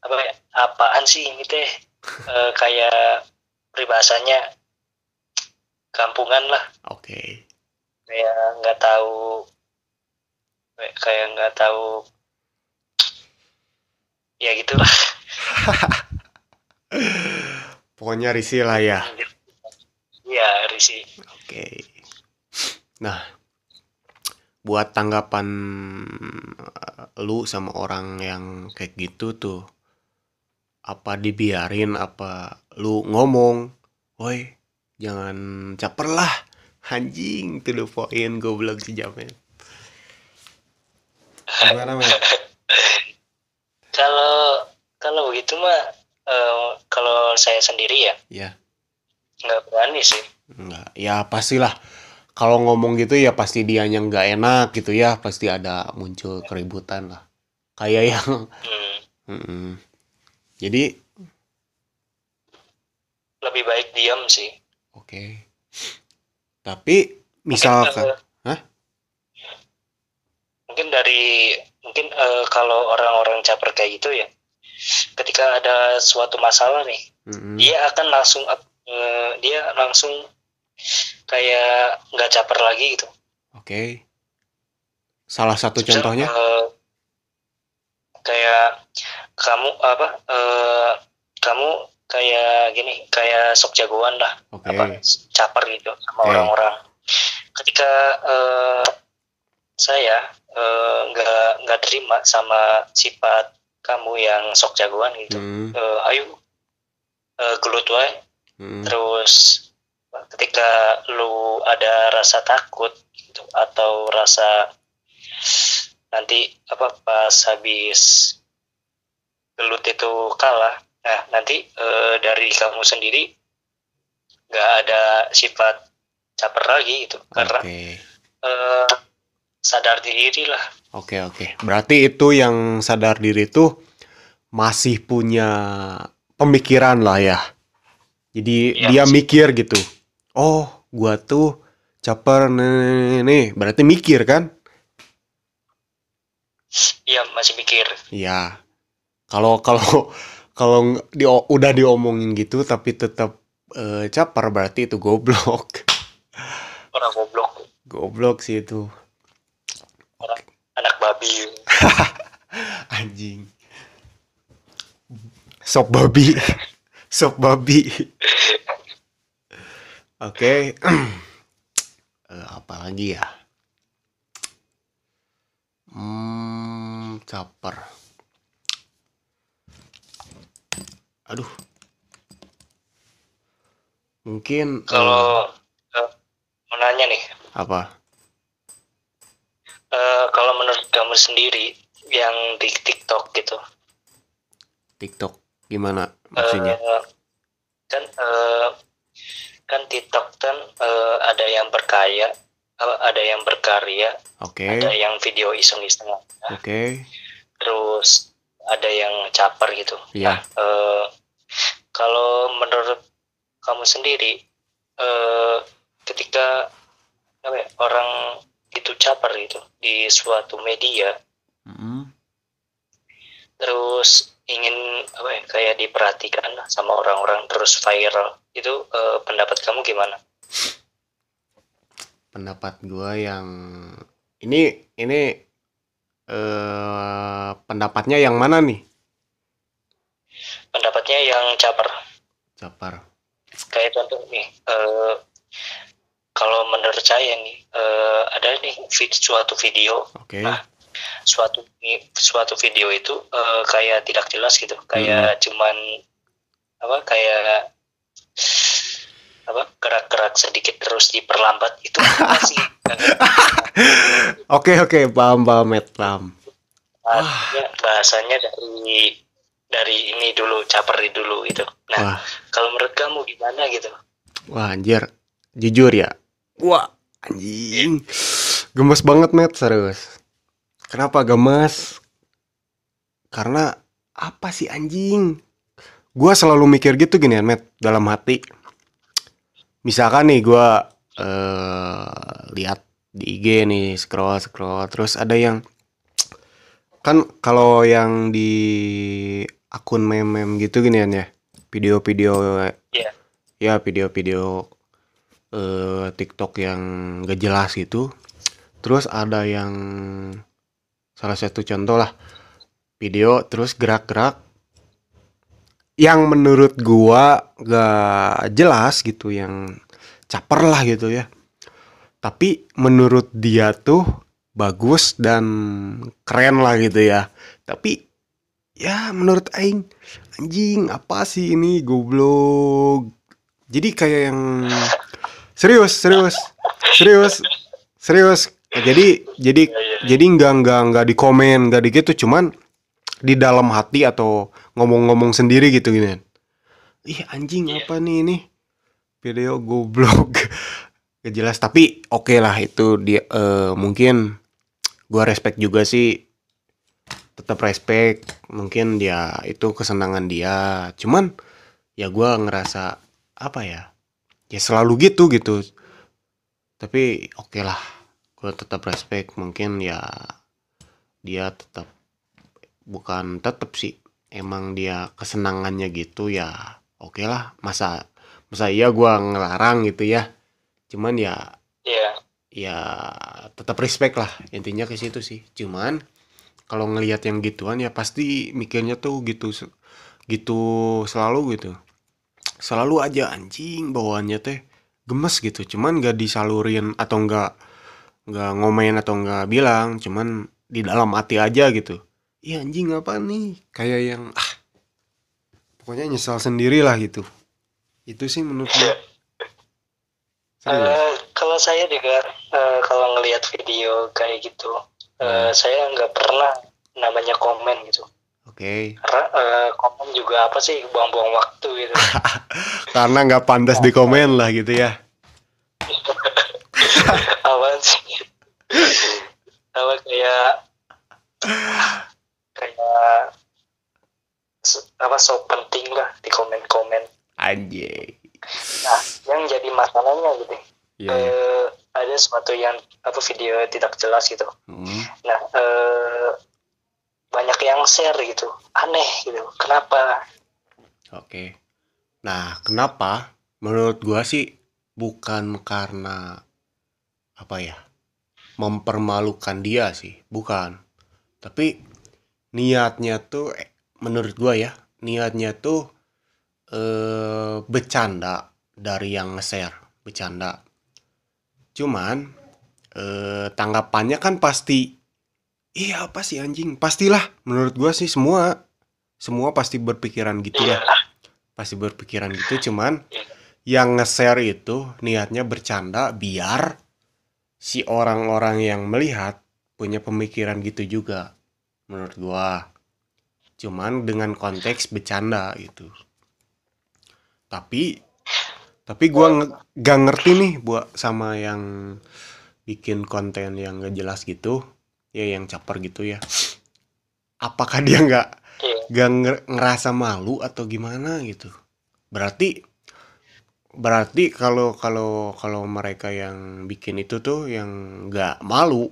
apa ya? Apaan sih ini teh? [LAUGHS] Eh, kayak peribahasanya kampungan lah. Oke. Kayak nggak tahu kayak- nggak tahu ya gitulah. [LAUGHS] Pokoknya risih lah ya. Ya risih Oke. Nah, buat tanggapan eh, lu sama orang yang kayak gitu tuh, apa dibiarin, apa lu ngomong, woi, jangan caper lah, anjing, to the point, goblok si Jamet. Gimana, men? [LAUGHS] kalau kalau begitu mah eh, kalau saya sendiri ya Ya, nggak berani sih enggak. Ya pastilah. Kalau ngomong gitu ya pasti dianya nggak enak gitu ya, pasti ada muncul keributan lah. Kayak [LAUGHS] yang Hmm, Mm-mm. Jadi, lebih baik diam sih oke. Tapi misalkan, eh, Hah? mungkin dari mungkin eh, kalau orang-orang caper kayak gitu ya ketika ada suatu masalah nih Mm-mm. dia akan langsung eh, dia langsung kayak nggak caper lagi gitu. Oke. Salah satu Misal, contohnya, eh, kayak kamu apa eh, kamu kayak gini kayak sok jagoan lah. Oke, apa caper gitu sama Oke. orang-orang. Ketika eh, saya nggak nggak terima sama sifat kamu yang sok jagoan gitu Mm, Eh, ayo eh, gelut wae. Mm, terus ketika lu ada rasa takut gitu, atau rasa nanti apa pas habis gelut itu kalah nah nanti eh, dari kamu sendiri nggak ada sifat caper lagi gitu karena oke, eh, sadar diri lah oke, oke. Berarti itu yang sadar diri tuh masih punya pemikiran lah ya. Jadi Iya, dia sih. mikir gitu. Oh, gua tuh caper nih, nih. Berarti mikir kan? iya masih mikir Iya. Kalau kalau kalau di, udah diomongin gitu tapi tetap eh, caper berarti itu goblok. orang goblok Goblok sih itu. orang anak babi [LAUGHS] Anjing. Sop babi. [LAUGHS] Sop babi. Oke. [CLEARS THROAT] Eh, apa lagi ya? Hmm, caper. Aduh. Mungkin kalau eh, mau nanya nih apa? eh, kalau menurut kamu sendiri yang di TikTok gitu TikTok gimana maksudnya? Eh, kan eh, kan TikTok kan eh, ada yang berkaya eh, ada yang berkarya Oke. ada yang video iseng-iseng Oke. terus ada yang caper gitu Iya. Eh, kalau menurut kamu sendiri eh, ketika apa ya, orang itu caper gitu di suatu media Mm-mm. terus ingin apa ya, kayak diperhatikan sama orang-orang terus viral itu eh, pendapat kamu gimana? pendapat gua yang ini ini eh pendapatnya yang mana nih? Pendapatnya yang caper Capar. kayak contoh nih eh, kalau menurut saya nih eh, ada nih suatu video Oke. Nah. Suatu suatu video itu eh, kayak tidak jelas gitu. Kayak cuman apa kayak apa gerak-gerak sedikit terus diperlambat itu sih [LAUGHS] Oke oke paham paham Matt, paham. bahasanya, bahasanya dari dari ini dulu caperi dulu gitu. Nah Wah. kalau menurut kamu gimana gitu? Wah anjir. Jujur ya. Wah anjing. Gemes banget Matt serius. Kenapa gemes? Karena apa sih anjing? Gua selalu mikir gitu gini, Met, dalam hati. Misalkan nih gua eh lihat di IG nih scroll scroll terus ada yang kan kalau yang di akun meme-meme gitu gini ya video-video Iya. ya video-video eh TikTok yang gak jelas gitu terus ada yang salah satu contoh lah. Video terus gerak-gerak. Yang menurut gua gak jelas gitu yang caper lah gitu ya. Tapi menurut dia tuh bagus dan keren lah gitu ya. Tapi ya menurut Aing anjing apa sih ini goblok? Jadi kayak yang serius serius serius serius jadi jadi jadi nggak nggak nggak di komen nggak di gitu cuman di dalam hati atau ngomong-ngomong sendiri gitu gini. Ih anjing apa nih ini? Video goblok. [LAUGHS] Gak jelas tapi oke lah itu dia eh, mungkin gua respect juga sih. Tetap respect mungkin dia itu kesenangan dia. Cuman ya gua ngerasa apa ya? Ya selalu gitu gitu. Tapi oke lah gua tetap respect mungkin ya dia tetap bukan tetap sih emang dia kesenangannya gitu ya oke lah masa masa iya gua ngelarang gitu ya. Cuman ya Iya. ya tetap respect lah intinya ke situ sih. Cuman kalau ngelihat yang gituan ya pasti mikirnya tuh gitu gitu selalu gitu. Selalu aja anjing bawaannya teh gemes gitu. Cuman gak disalurin atau enggak nggak ngomen atau nggak bilang cuman di dalam hati aja gitu. Iya anjing apa nih? Kayak yang ah pokoknya nyesal sendiri lah gitu. Itu sih menurut gue Serius. Eh, kalau saya juga eh, kalau ngelihat video kayak gitu, eh, saya nggak pernah namanya komen gitu. oke. Karena eh, komen juga apa sih buang-buang waktu gitu. [LAUGHS] karena nggak pantas di komen lah gitu ya [LAUGHS] [LAUGHS] Apaan sih? apa kayak kayak apa so penting lah di komen-komen. anjing Nah, yang jadi masalahnya gitu. iya iya. eh, ada sesuatu yang apa video tidak jelas gitu. Hmm. Nah, eh, banyak yang share gitu, aneh gitu. Kenapa? Oke. Nah, kenapa? Menurut gua sih bukan karena apa ya? Mempermalukan dia sih, bukan. Tapi niatnya tuh eh, menurut gua ya, niatnya tuh eh bercanda dari yang nge-share, bercanda. Cuman eh tanggapannya kan pasti iya apa sih anjing? Pastilah menurut gua sih semua semua pasti berpikiran gitu lah pasti berpikiran gitu cuman yang nge-share itu niatnya bercanda biar si orang-orang yang melihat punya pemikiran gitu juga menurut gua. Cuman dengan konteks bercanda gitu. Tapi tapi gua nge- gak ngerti nih buat sama yang bikin konten yang gak jelas gitu ya yang caper gitu ya. Apakah dia nggak iya. gak nger- ngerasa malu atau gimana gitu? Berarti berarti kalau kalau kalau mereka yang bikin itu tuh yang nggak malu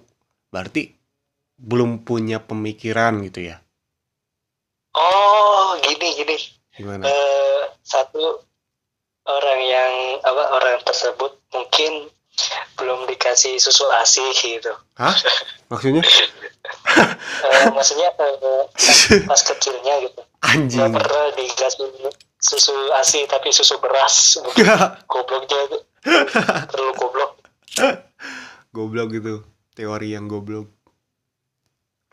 berarti belum punya pemikiran gitu ya Oh, gini gini. gimana Eh, satu orang yang apa orang tersebut mungkin belum dikasih susu asi gitu. hah maksudnya [LAUGHS] Eh, maksudnya eh, pas kecilnya gitu. Anjing pernah dikasih susu asi tapi susu beras. [LAUGHS] Gobloknya itu. [LAUGHS] Terlalu goblok. goblok gitu teori yang goblok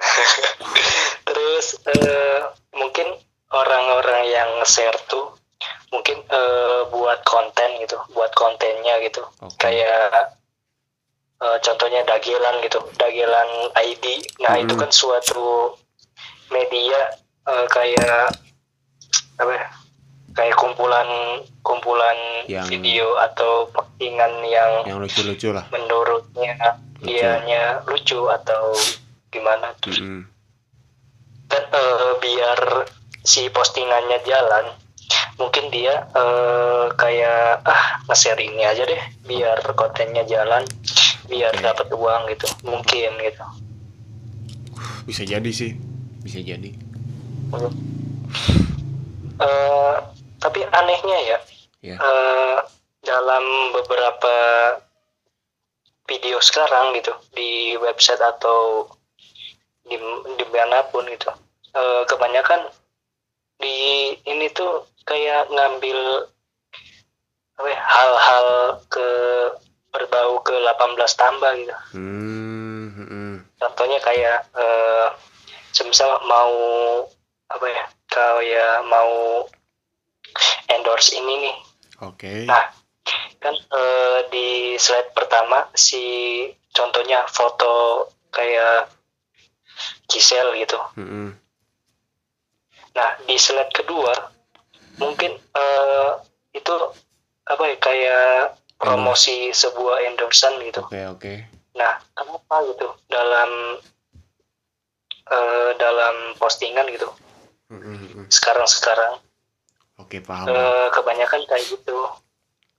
[LAUGHS] Terus eh, mungkin orang-orang yang share tuh mungkin eh, buat konten gitu, buat kontennya gitu. Oke. Kayak eh, contohnya dagelan gitu, dagelan ID. Nah, itu Mm-mm. kan suatu media eh, kayak apa ya? Kayak kumpulan kumpulan Yang- video atau postingan yang yang lucu-lucu lah menurutnya Lucu. dianya lucu atau gimana terus Mm-mm. dan eh, biar si postingannya jalan mungkin dia eh, kayak ah nge-share ini aja deh biar kontennya jalan biar Oke. dapat uang gitu mungkin gitu bisa jadi sih bisa jadi Eh, tapi anehnya ya ya eh, dalam beberapa video sekarang gitu di website atau di di mana pun gitu eh, kebanyakan di ini tuh kayak ngambil ya, hal-hal ke berbau ke 18 tambah gitu hmm, mm-mm. contohnya kayak eh semisal mau apa ya kayak mau endorse ini nih. Oke. Nah, kan eh, di slide pertama si contohnya foto kayak Giselle gitu. Mm-mm. Nah, di slide kedua mungkin eh, itu apa ya kayak promosi sebuah endorsan gitu. oke oke. Nah, kenapa gitu? Dalam eh, dalam postingan gitu. Sekarang-sekarang oke paham eh, kebanyakan kayak gitu.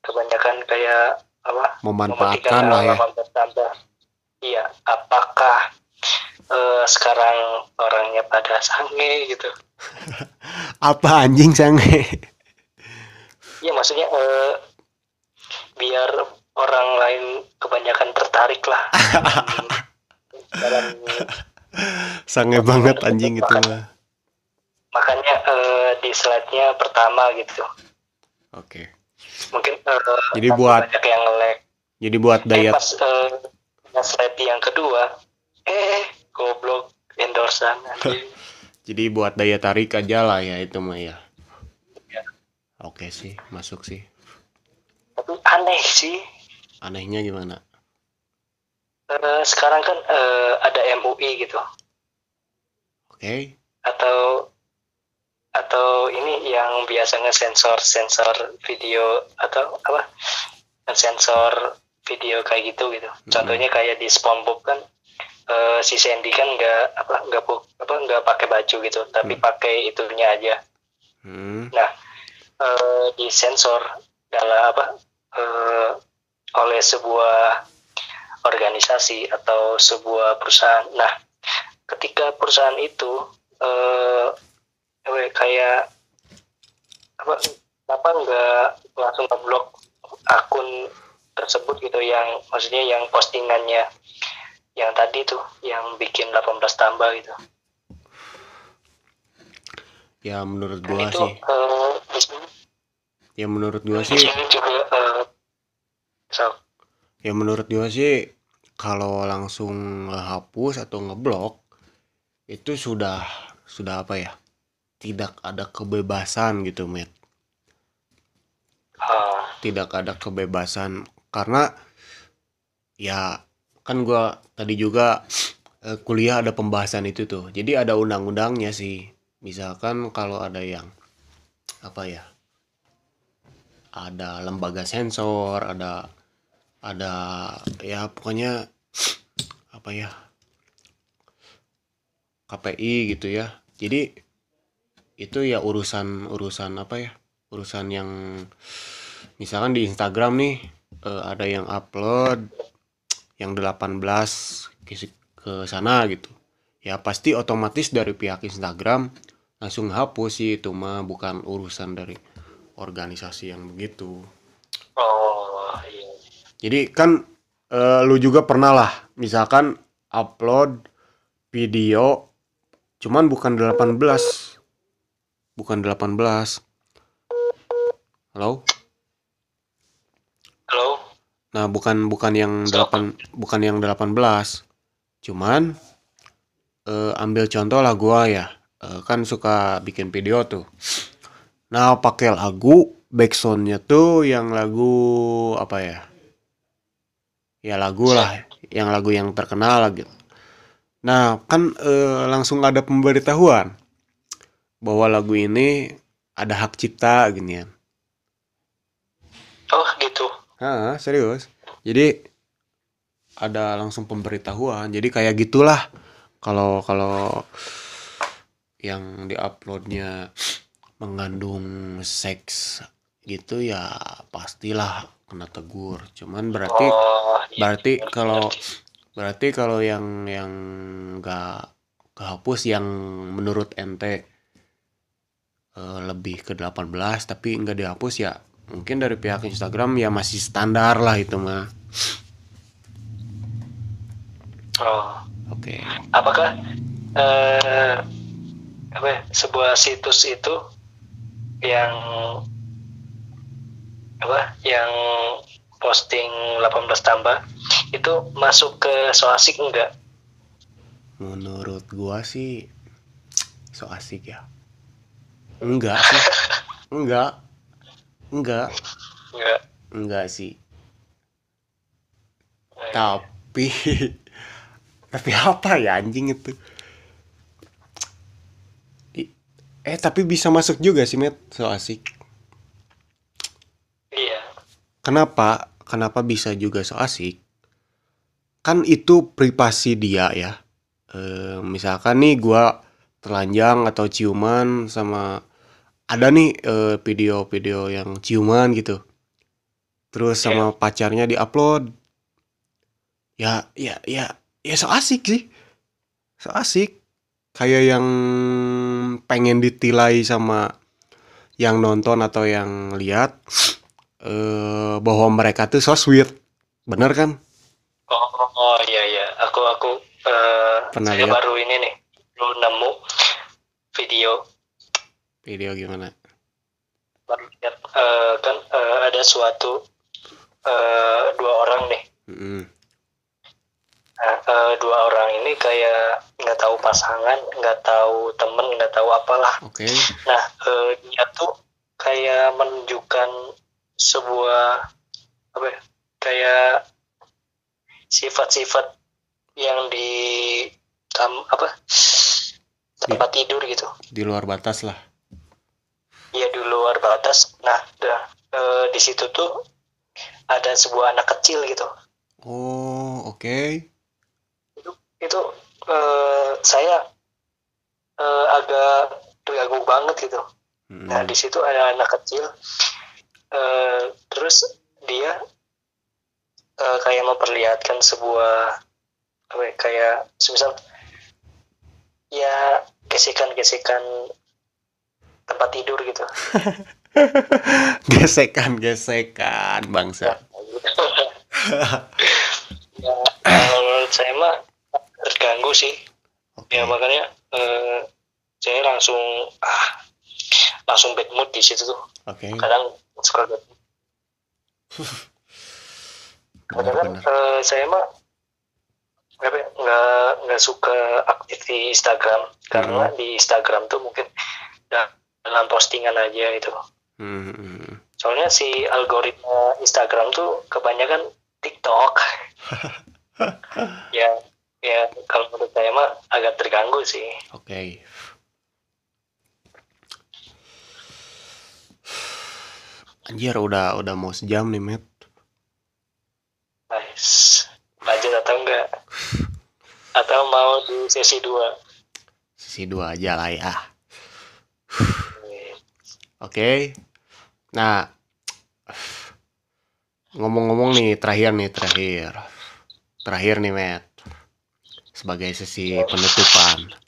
Kebanyakan kayak apa? memanfaatkan lah ya. Iya, apakah eh, sekarang orangnya pada sange gitu? [LAUGHS] apa anjing sange Iya, maksudnya eh, biar orang lain kebanyakan tertarik lah. [LAUGHS] dalam sange banget anjing itu mah makanya eh, di slide-nya pertama gitu. oke Mungkin eh, Jadi buat- banyak yang nge-lag. jadi buat Eh, daya pas eh, yang slide yang kedua, eh goblok endorsan [LAUGHS] jadi buat daya tarik aja lah ya itu mah ya Ya. oke sih masuk sih Tapi aneh sih. anehnya gimana Eh, sekarang kan eh, ada MUI gitu oke atau atau ini yang biasa nge-sensor sensor video atau apa? Sensor video kayak gitu gitu. Contohnya kayak di SpongeBob kan eh, si Sandy kan nggak apa nggak apa nggak pakai baju gitu tapi pakai itunya aja. Hmm nah eh, di sensor dalam apa eh, oleh sebuah organisasi atau sebuah perusahaan. Nah, ketika perusahaan itu ya, kayak apa kenapa nggak langsung ngeblok akun tersebut gitu yang maksudnya yang postingannya yang tadi tuh yang bikin 18 tambah gitu. ya menurut gua itu sih. sini. Ya menurut gua sih juga eh, so, ya menurut gua sih kalau langsung ngehapus atau ngeblok itu sudah sudah apa ya tidak ada kebebasan gitu met. Eh, tidak ada kebebasan. Karena ya kan gua tadi juga eh, kuliah ada pembahasan itu tuh. Jadi ada undang-undangnya sih. Misalkan kalau ada yang apa ya ada lembaga sensor ada ada ya pokoknya apa ya KPI gitu ya. Jadi itu ya urusan urusan apa ya? Urusan yang misalkan di Instagram nih eh, ada yang upload yang 18 ke, ke sana gitu. Ya pasti otomatis dari pihak Instagram langsung hapus sih itu mah bukan urusan dari organisasi yang begitu. Oh iya. jadi kan eh, lu juga pernah lah misalkan upload video cuman bukan 18 bukan 18 halo Halo? Nah, bukan bukan yang delapan bukan yang 18. Cuman eh, ambil contoh lah gua ya. Eh, kan suka bikin video tuh. Nah, pakai lagu backsoundnya tuh yang lagu apa ya? Ya lagu lah, yang lagu yang terkenal lah gitu. Nah, kan eh, langsung ada pemberitahuan bahwa lagu ini ada hak cipta ginian. Oh gitu. Ah, serius. Jadi ada langsung pemberitahuan. Jadi kayak gitulah kalau kalau yang diuploadnya mengandung seks gitu ya pastilah kena tegur cuman berarti oh iya, berarti ngerti, kalau ngerti. berarti kalau yang yang nggak kehapus yang menurut ente eh, lebih ke 18 tapi nggak dihapus ya. Mungkin dari pihak Instagram ya masih standar lah itu mah. Oh. Oke. Apakah eh apa ya, sebuah situs itu yang apa yang posting 18 tambah itu masuk ke so asik enggak menurut gua sih so asik ya enggak sih. Enggak. Enggak. Enggak. Enggak sih. Tapi [LAUGHS] tapi apa ya anjing itu? Eh tapi bisa masuk juga sih met. So asik. Iya. Kenapa? Kenapa bisa juga so asik? Kan itu privasi dia ya. Eh, misalkan nih gua telanjang atau ciuman sama ada nih eh, video-video yang ciuman gitu. Terus sama pacarnya diupload. Ya ya ya ya so asik sih. So asik. Kayak yang pengen ditilai sama yang nonton atau yang lihat [SNIFFS] eh bahwa mereka tuh so sweet. Bener kan? Oh, oh iya iya. Aku aku Pernah saya lihat? baru ini nih lu nemu video video gimana baru lihat eh, kan eh, ada suatu eh, dua orang nih. Nah, eh, dua orang ini kayak nggak tahu pasangan, nggak tahu temen, nggak tahu apalah. oke Nah, eh, dia tuh kayak menunjukkan sebuah apa ya? Kayak sifat-sifat yang di kam- apa tempat tidur gitu. di luar batas lah Ya di luar batas. Nah, dah, eh, di situ tuh ada sebuah anak kecil gitu. oh oke itu eh, saya eh, agak terganggu banget gitu. Mm-mm. Nah di situ ada anak kecil, eh, terus dia eh, kayak memperlihatkan sebuah apa ya, kayak semisal ya gesekan-gesekan tempat tidur gitu. [LAUGHS] gesekan gesekan bangsa ya, kalau menurut saya mah terganggu sih. oke Ya makanya eh, saya langsung ah langsung bad mood di situ tuh. oke kadang suka bad mood. [LAUGHS] kadang kan benar-benar eh, saya mah ya, nggak nggak suka aktif di Instagram karena di Instagram tuh mungkin ya, dalam postingan aja itu Hmm, soalnya si algoritma Instagram tuh kebanyakan TikTok. [LAUGHS] Ya ya kalau menurut saya mah agak terganggu sih. Oke. Anjir udah udah mau sejam nih met. Nice. Lanjut atau enggak? Atau mau di sesi 2 sisi dua aja lah ya Oke. Nah, ngomong-ngomong nih terakhir nih terakhir. Terakhir nih, Matt. Sebagai sesi penutupan.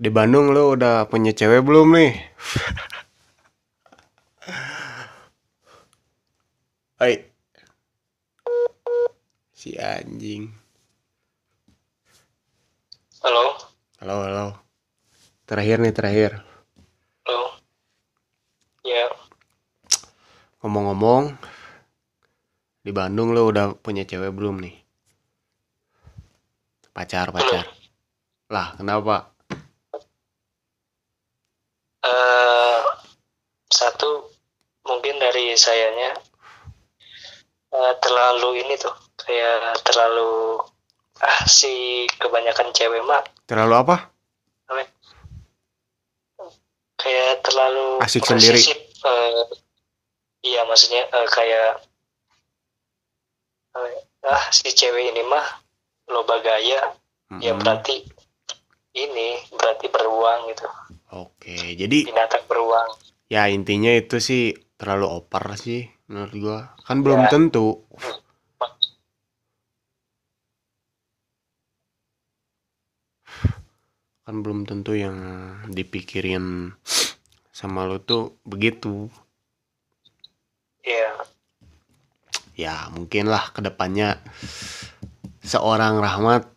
Di Bandung lu udah punya cewek belum nih? [LAUGHS] Hai. Si anjing. halo Halo, halo. Terakhir nih, terakhir. Halo ya Ngomong-ngomong, di Bandung lo udah punya cewek belum nih? Pacar, pacar. Lah, kenapa? eh satu mungkin dari sayanya eh, terlalu ini tuh kayak terlalu ah si kebanyakan cewek mah Terlalu apa? Kayak terlalu Asik sendiri. eh, iya maksudnya eh, kayak ya, ah si cewek ini mah loba gaya ya Mm-mm. berarti ini berarti beruang gitu Oke, jadi binatang beruang ya intinya itu sih terlalu over sih menurut gua. Kan belum Ya. tentu. Kan belum tentu yang dipikirin sama lu tuh begitu. ya Ya mungkin lah ke depannya seorang Rahmat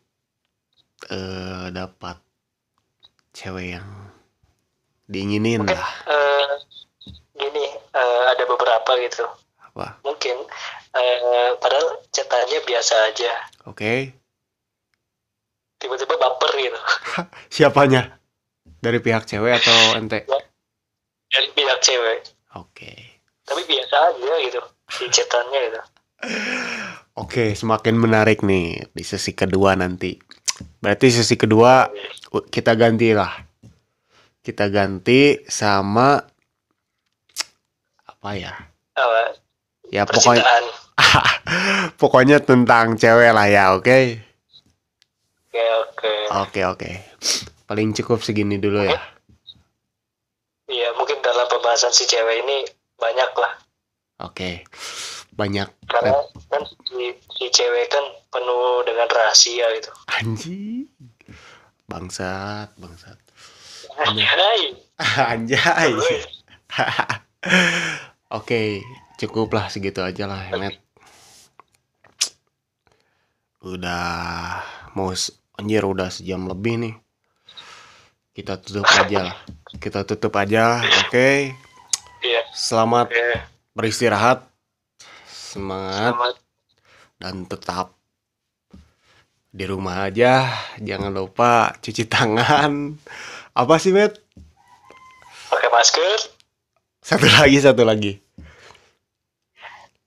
eh, dapat cewek yang diinginin mungkin lah. eh, gini eh, ada beberapa gitu Apa? mungkin eh, padahal catatannya biasa aja Oke. Tiba-tiba baper gitu Siapanya? Dari pihak cewek atau [LAUGHS] ente? dari pihak cewek Oke. tapi biasa aja gitu di chatannya gitu [LAUGHS] Oke, semakin menarik nih di sesi kedua nanti. Berarti sesi kedua u- kita ganti lah. Kita ganti sama apa ya? apa Ya pokoknya [LAUGHS] pokoknya tentang cewek lah ya, oke? Oke oke Oke, oke. Paling cukup segini dulu ya. iya mungkin dalam pembahasan si cewek ini banyak lah Oke. Banyak karena kan si, si cewek kan penuh dengan rahasia gitu anjing. Bangsat, bangsat. Anjay. [LAUGHS] Anjay. [LAUGHS] Oke, cukuplah segitu aja lah, Met. Udah mau anjir udah sejam lebih nih. Kita tutup aja lah. Kita tutup aja, oke. Iya. Selamat beristirahat. Semangat Selamat. dan tetap di rumah aja. Jangan lupa cuci tangan. Apa sih, Met? Pakai masker, Satu lagi, satu lagi.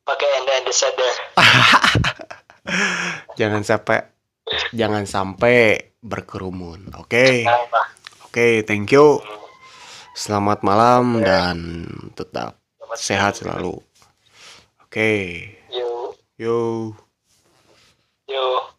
pakai hand sanitizer. [LAUGHS] jangan sampai jangan sampai berkerumun oke? Nah, oke thank you. Selamat malam dan tetap selamat sehat selalu. Oke. Yuk, yo. Yuk.